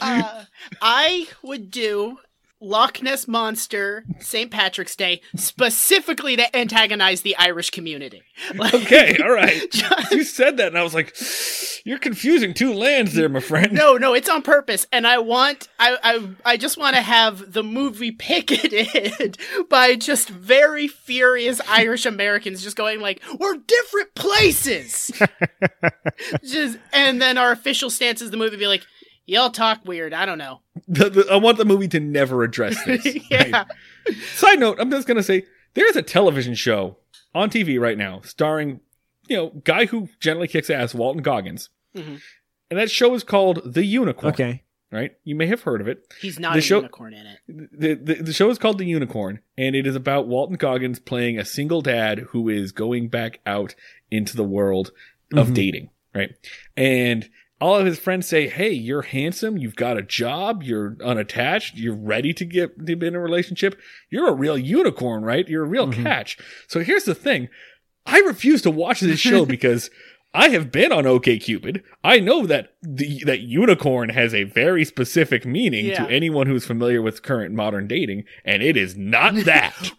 uh, i would do Loch Ness Monster, St. Patrick's Day, specifically to antagonize the Irish community. Like, Okay, all right. Just- you said that, and I was like, "You're confusing two lands there, my friend." No, no, it's on purpose, and I want, I, I, I just want to have the movie picketed by just very furious Irish Americans, just going like, "We're different places," just, and then our official stance is the movie be like, Y'all talk weird. I don't know. The, the, I want the movie to never address this. yeah. right? Side note, I'm just gonna say there's a television show on TV right now starring, you know, guy who generally kicks ass, Walton Goggins, Mhm. and that show is called The Unicorn. Okay. right? You may have heard of it. He's not The a show- unicorn in it. The, the the show is called The Unicorn, and it is about Walton Goggins playing a single dad who is going back out into the world of Mhm. dating, right? And all of his friends say, "Hey, you're handsome. You've got a job. You're unattached. You're ready to get to be in a relationship. You're a real unicorn, right? You're a real Mhm. catch." So here's the thing: I refuse to watch this show because. I have been on OKCupid. I know that the that unicorn has a very specific meaning Yeah. to anyone who's familiar with current modern dating, and it is not that.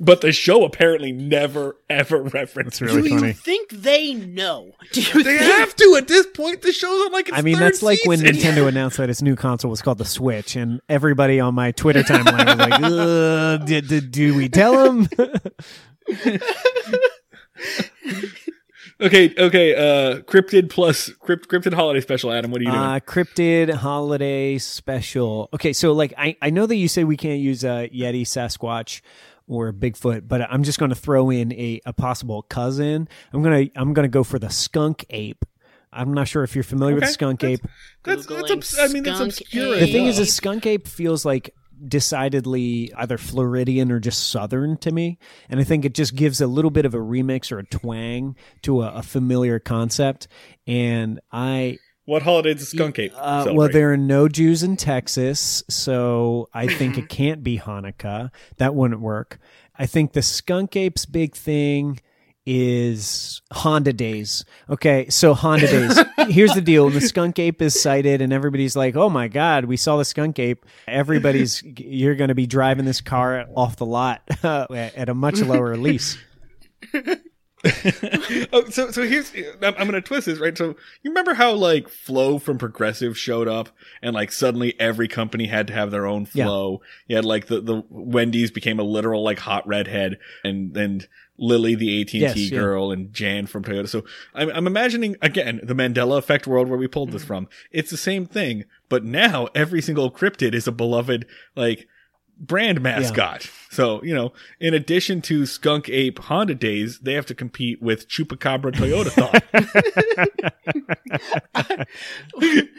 but the show apparently never ever references. Really Do funny. you think they know? Do you They think have to at this point. The show's on like its I mean, third that's like when. Nintendo announced that its new console was called the Switch, and everybody on my Twitter timeline was like, Ugh, did, did, "Do we tell them?" Okay, okay. Uh, cryptid plus crypt, cryptid holiday special. Adam, what are you doing? Uh, cryptid holiday special. Okay, so like I, I know that you say we can't use a Yeti, Sasquatch, or Bigfoot, but I'm just going to throw in a, a possible cousin. I'm gonna I'm gonna go for the skunk ape. I'm not sure if you're familiar with Okay, skunk that's- ape. that's, that's Googling obs- I mean, that's obscure. The thing is, a skunk ape feels like decidedly either Floridian or just Southern to me, and I think it just gives a little bit of a remix or a twang to a, a familiar concept. And I what holiday does Skunk Ape Uh, well, there are no Jews in Texas, so I think it can't be Hanukkah. That wouldn't work. I think the skunk ape's big thing is Honda Days. Okay, so Honda Days. Here's the deal: the skunk ape is sighted, and everybody's like, "Oh my God, we saw the skunk ape!" Everybody's you're going to be driving this car off the lot at a much lower lease. oh, so so here's I'm, I'm gonna twist this right. So you remember how like Flo from Progressive showed up, and like suddenly every company had to have their own Flo. Yeah. You had like the the Wendy's became a literal like hot redhead, and and Lily the AT and T Yes, yeah. girl, and Jan from Toyota. So I'm I'm imagining again the Mandela effect world where we pulled Mm. this from. It's the same thing, but now every single cryptid is a beloved like brand mascot. So, you know, in addition to Skunk Ape Honda Days, they have to compete with Chupacabra Toyota Thon.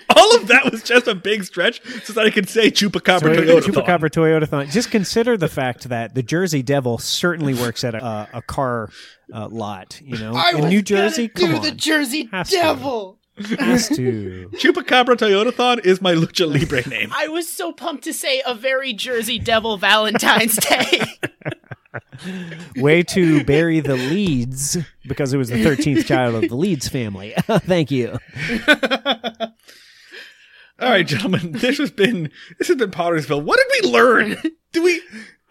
All of that was just a big stretch so that I could say Chupacabra Toyota, Toyota Thon. Chupacabra Toyota Thon. Just consider the fact that the Jersey Devil certainly works at a, a, a car uh, lot. You know, I in New Jersey, do come the Jersey Has to. Devil. has to. Chupacabra Toyotathon is my Lucha Libre name. I was so pumped to say a very Jersey Devil Valentine's Day. Way to bury the Leeds because it was the thirteenth child of the Leeds family. Thank you. All right, gentlemen, this has been this has been Pottersville. What did we learn? Do we?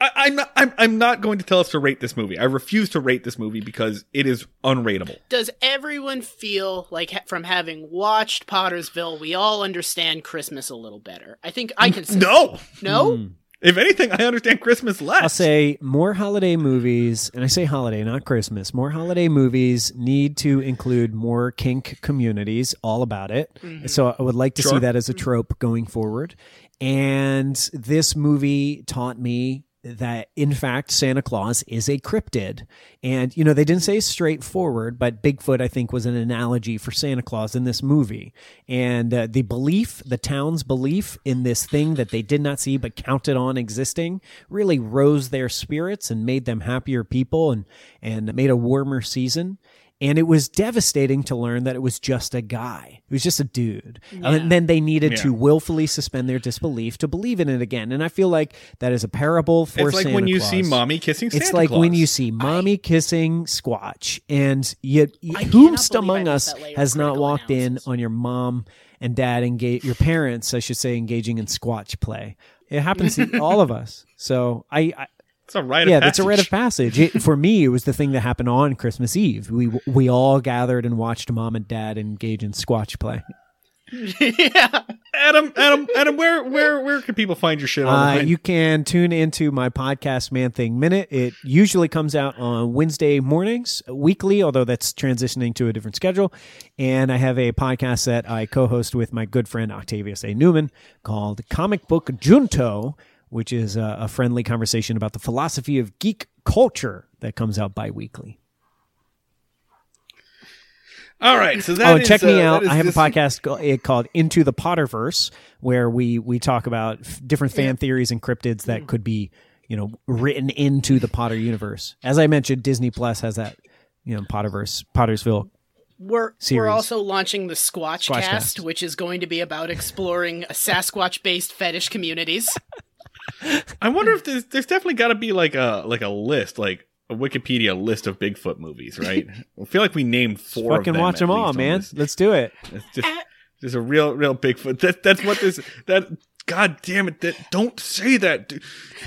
I, I'm not. I'm, I'm not going to tell us to rate this movie. I refuse to rate this movie because it is unrateable. Does everyone feel like from having watched Pottersville, we all understand Christmas a little better? I think I can say No. no. Mm. If anything, I understand Christmas less. I'll say more holiday movies, and I say holiday, not Christmas. More holiday movies need to include more kink communities, all about it. So I would like to Sure. see that as a trope going forward. And this movie taught me that in fact Santa Claus is a cryptid. And you know, they didn't say straightforward, but Bigfoot I think was an analogy for Santa Claus in this movie. And uh, the belief, the town's belief in this thing that they did not see but counted on existing really rose their spirits and made them happier people and and made a warmer season. And it was devastating to learn that it was just a guy. It was just a dude. And then they needed to willfully suspend their disbelief to believe in it again. And I feel like that is a parable for it's like Santa when you Claus. see mommy kissing Santa It's like Claus. when you see mommy kissing Squatch, and yet I whomst among us that layer of has not critical walked in on your mom and dad engage your parents, I should say, engaging in Squatch play. It happens to all of us. So I, I it's a rite yeah, of that's a rite of passage. passage. It, for me, it was the thing that happened on Christmas Eve. We we all gathered and watched mom and dad engage in Squatch play. yeah. Adam, Adam, Adam, where where where can people find your shit Uh, you can tune into my podcast, Man Thing Minute. It usually comes out on Wednesday mornings, weekly, although that's transitioning to a different schedule. And I have a podcast that I co host with my good friend Octavius A. Newman called Comic Book Junto, which is a, a friendly conversation about the philosophy of geek culture that comes out bi weekly. All right, so that oh, is, check me uh, out. I have this- a podcast called Into the Potterverse, where we we talk about f- different fan theories and cryptids that could be, you know, written into the Potter universe. As I mentioned, Disney Plus has that, you know, Potterverse, Pottersville. We're Series. we're also launching the Squatch, Squatch Cast, Cast. which is going to be about exploring Sasquatch based fetish communities. I wonder if there's there's definitely got to be like a like a list, like a Wikipedia list of Bigfoot movies, right? I feel like we named four. of Fucking them watch them all, man. this. Let's do it. It's just there's a real real Bigfoot. That that's what this that. God damn it! That don't say that, dude.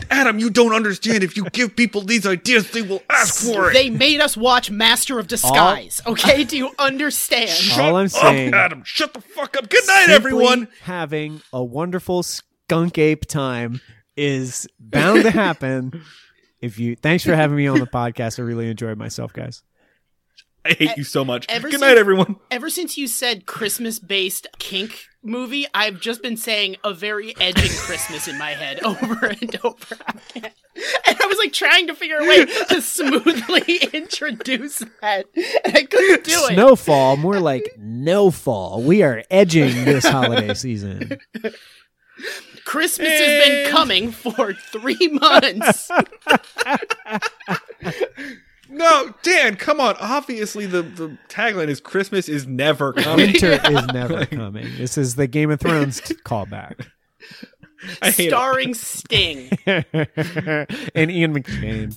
Adam. You don't understand. If you give people these ideas, they will ask for it. They made us watch Master of Disguise. Okay, do you understand? All I'm Up, saying, Adam. Shut the fuck up. Good night, everyone. Having a wonderful skunk ape time is bound to happen. If you, thanks for having me on the podcast. I really enjoyed myself, guys. I hate you so much. ever Good since- night, everyone. Ever since you said Christmas based kink movie, I've just been saying a very edging Christmas in my head over and over again. And I was like trying to figure a way to smoothly introduce that. And I couldn't do it. Snowfall, more like no fall. We are edging this holiday season. Christmas has been eh. coming for three months. No, Dan, come on. Obviously, the, the tagline is Christmas is never coming. Winter is never coming. This is the Game of Thrones t- callback. I it. starring Sting. and Ian McShane.